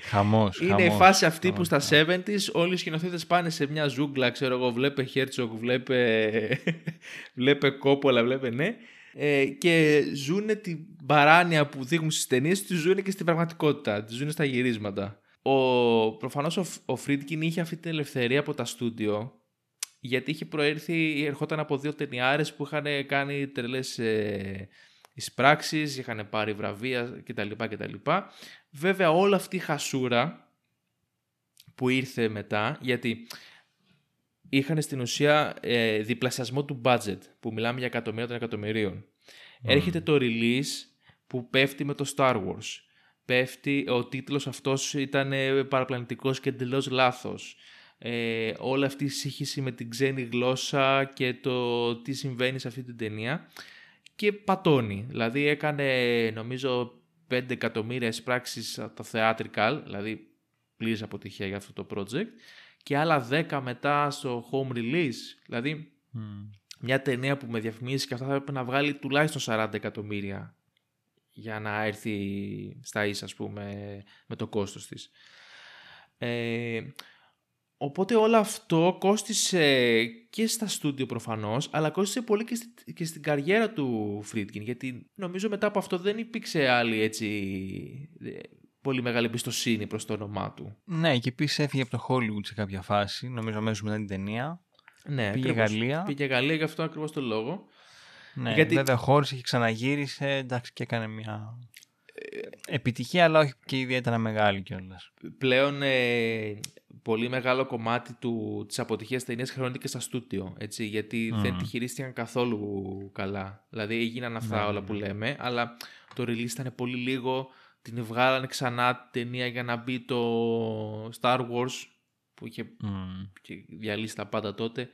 Χαμός, Είναι η φάση αυτή που στα 70s όλοι οι σκηνοθέτες πάνε σε μια ζούγκλα, ξέρω εγώ, βλέπε Herzog, βλέπε, βλέπε Κόπολα, βλέπε ναι ε, και ζουν την παράνοια που δείχνουν στις ταινίες, τη ζουν και στην πραγματικότητα, τη ζουν στα γυρίσματα. Ο, προφανώς ο, ο Φρίντκιν είχε αυτή την ελευθερία από τα στούντιο γιατί είχε προέρθει, ερχόταν από δύο ταινιάρες που είχαν κάνει τρελές ε, εισπράξεις, είχαν πάρει βραβεία κτλ. κτλ. Βέβαια όλη αυτή η χασούρα που ήρθε μετά, γιατί είχαν στην ουσία ε, διπλασιασμό του budget, που μιλάμε για εκατομμύρια των εκατομμυρίων. Έρχεται το release που πέφτει με το Star Wars. Πέφτει, ο τίτλος αυτός ήταν ε, παραπλανητικός και εντελώς λάθος. Ε, όλη αυτή η σύγχυση με την ξένη γλώσσα και το τι συμβαίνει σε αυτή την ταινία και πατώνει. Δηλαδή έκανε νομίζω 5 εκατομμύρια εισπράξεις το theatrical, δηλαδή πλήρης αποτυχία για αυτό το project και άλλα 10 μετά στο home release. Δηλαδή, μια ταινία που με διαφημίσει και αυτά θα έπρεπε να βγάλει τουλάχιστον 40 εκατομμύρια για να έρθει στα ίσα, ας πούμε, με το κόστος της. Ε, οπότε όλο αυτό κόστισε και στα στούντιο προφανώς, αλλά κόστισε πολύ και, στη, και στην καριέρα του Φρίτκιν, γιατί νομίζω μετά από αυτό δεν υπήρξε άλλη έτσι πολύ μεγάλη εμπιστοσύνη προς το όνομά του. Ναι, και επίσης έφυγε από το Hollywood σε κάποια φάση, νομίζω αμέσως μετά την ταινία. Ναι, πήγε ακριβώς. Γαλλία. Πήγε Γαλλία γι' αυτό ακριβώς το λόγο. Ναι, Γιατί... βέβαια χώρισε και ξαναγύρισε, εντάξει και έκανε μια επιτυχία, αλλά όχι και ιδιαίτερα μεγάλη κιόλας. Πλέον ε, πολύ μεγάλο κομμάτι του, της αποτυχίας ταινίας χρεώνεται και στα στούτιο, έτσι, γιατί δεν τη χειρίστηκαν καθόλου καλά. Δηλαδή έγιναν αυτά ναι, όλα ναι. που λέμε, αλλά το release ήταν πολύ λίγο, την βγάλανε ξανά την ταινία για να μπει το Star Wars που είχε διαλύσει τα πάντα τότε.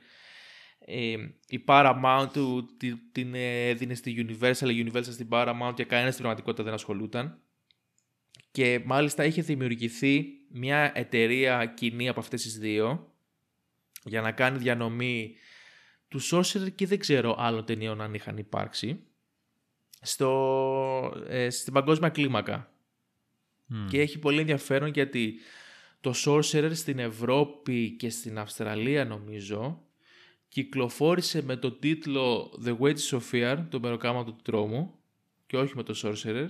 Ε, η Paramount την έδινε στη Universal, η Universal στην Paramount και κανένα στην πραγματικότητα δεν ασχολούταν. Και μάλιστα είχε δημιουργηθεί μια εταιρεία κοινή από αυτές τις δύο για να κάνει διανομή του Sorcerer και δεν ξέρω άλλων ταινιών αν είχαν υπάρξει στο, ε, στην παγκόσμια κλίμακα. Και έχει πολύ ενδιαφέρον γιατί το Sorcerer στην Ευρώπη και στην Αυστραλία νομίζω κυκλοφόρησε με το τίτλο The Wages of Fear, το μεροκάματο του τρόμου και όχι με το Sorcerer.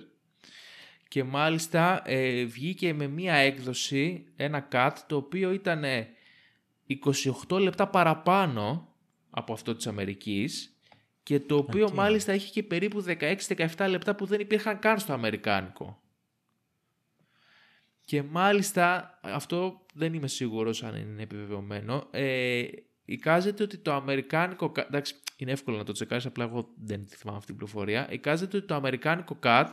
Και μάλιστα ε, βγήκε με μία έκδοση, ένα cut, το οποίο ήταν 28 λεπτά παραπάνω από αυτό της Αμερικής και το οποίο μάλιστα έχει και περίπου 16-17 λεπτά που δεν υπήρχαν καν στο Αμερικάνικο. Και μάλιστα, αυτό δεν είμαι σίγουρος αν είναι επιβεβαιωμένο, ε, εικάζεται ότι το Αμερικάνικο, εντάξει είναι εύκολο να το τσεκάρεις, απλά εγώ δεν θυμάμαι αυτή την πληροφορία, εικάζεται ότι το Αμερικάνικο cut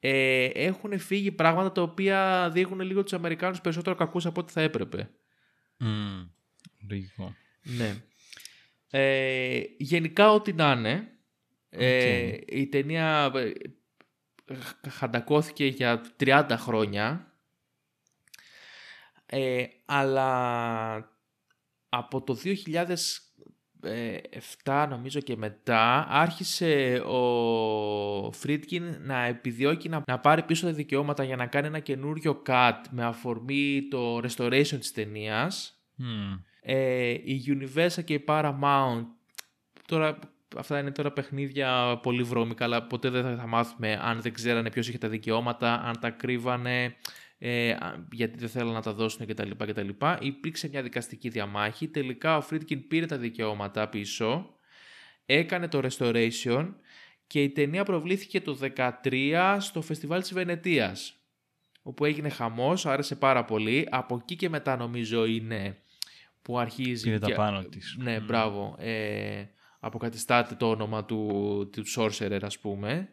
ε, έχουν φύγει πράγματα τα οποία δείχνουν λίγο τους Αμερικάνους περισσότερο κακούς από ό,τι θα έπρεπε. Mm, Ναι. Ε, γενικά ό,τι να είναι, ε, η ταινία ε, χαντακώθηκε για 30 χρόνια, ε, αλλά από το 2007 νομίζω και μετά άρχισε ο Φρίτκιν να επιδιώκει να, να πάρει πίσω τα δικαιώματα για να κάνει ένα καινούριο cut με αφορμή το restoration της ταινίας. Ε, η Universal και η Paramount, τώρα αυτά είναι τώρα παιχνίδια πολύ βρώμικα, αλλά ποτέ δεν θα μάθουμε αν δεν ξέρανε ποιος είχε τα δικαιώματα, αν τα κρύβανε, ε, γιατί δεν θέλουν να τα δώσουν κτλ. κτλ. Υπήρξε μια δικαστική διαμάχη, τελικά ο Φρίτκιν πήρε τα δικαιώματα πίσω, έκανε το restoration και η ταινία προβλήθηκε το 2013 στο φεστιβάλ της Βενετίας όπου έγινε χαμός, άρεσε πάρα πολύ. Από εκεί και μετά νομίζω είναι που αρχίζει... Πήρε τα πάνω της. Ναι, μπράβο. Ε, αποκατιστάται το όνομα του, του Sorcerer, ας πούμε,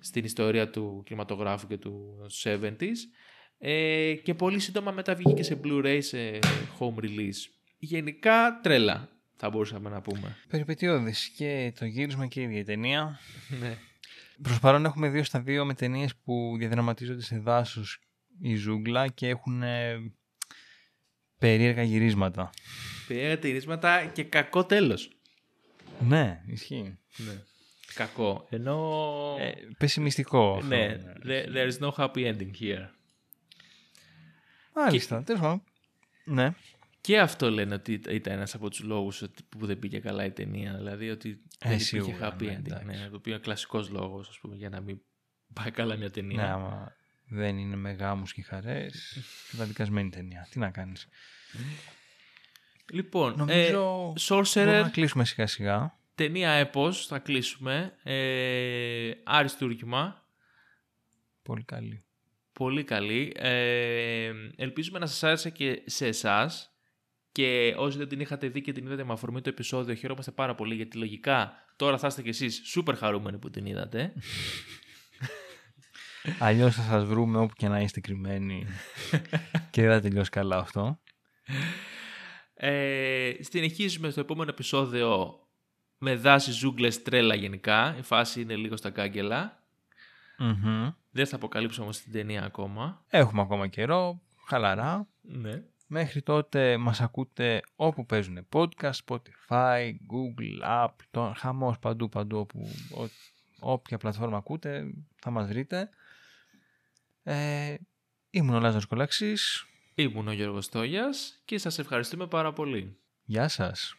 στην ιστορία του κινηματογράφου και του 70s. Ε, και πολύ σύντομα μετά βγήκε σε Blu-ray, σε home release. Γενικά, τρέλα, θα μπορούσαμε να πούμε. Περιπετειώδης και το γύρισμα και η ίδια ταινία. ναι. Προς παρόν έχουμε δύο στα δύο με ταινίες που διαδραματίζονται σε δάσος η ζούγκλα και έχουν περίεργα γυρίσματα. Περίεργα γυρίσματα και κακό τέλος. Ναι, ισχύει. Ναι. Κακό. Ενώ... Ε, πεσημιστικό. Ναι, there is no happy ending here. Μάλιστα, και... τέλος πάντων. Ναι. Και αυτό λένε ότι ήταν ένας από τους λόγους που δεν πήγε καλά η ταινία. Δηλαδή ότι ε, δεν υπήρχε happy ναι, ending. Ναι, το οποίο είναι κλασικός λόγος για να μην πάει καλά μια ταινία. Ναι, άμα δεν είναι με γάμους και χαρές. Καταδικασμένη ταινία. Τι να κάνεις. Λοιπόν, Νομίζω ε, Sorcerer. να κλείσουμε σιγά σιγά. Ταινία έπος, θα κλείσουμε. Ε, αριστούργημα. Πολύ καλή. Πολύ καλή. Ε, ελπίζουμε να σας άρεσε και σε εσάς. Και όσοι δεν την είχατε δει και την είδατε με αφορμή το επεισόδιο, χαιρόμαστε πάρα πολύ γιατί λογικά τώρα θα είστε κι εσείς σούπερ χαρούμενοι που την είδατε. Αλλιώς θα σας βρούμε όπου και να είστε κρυμμένοι και δεν θα τελειώσει καλά αυτό. Ε, συνεχίζουμε στο επόμενο επεισόδιο με δάση ζούγκλες τρέλα γενικά. Η φάση είναι λίγο στα καγκελα Δεν θα αποκαλύψω όμως την ταινία ακόμα. Έχουμε ακόμα καιρό, χαλαρά. Ναι. Μέχρι τότε μας ακούτε όπου παίζουν podcast, Spotify, Google, App, το, χαμός παντού παντού όπου, όποια πλατφόρμα ακούτε θα μας βρείτε. Ε, ήμουν ο Λάζαρος Κολαξής. Ήμουν ο Γιώργος Τόγιας και σας ευχαριστούμε πάρα πολύ. Γεια σας.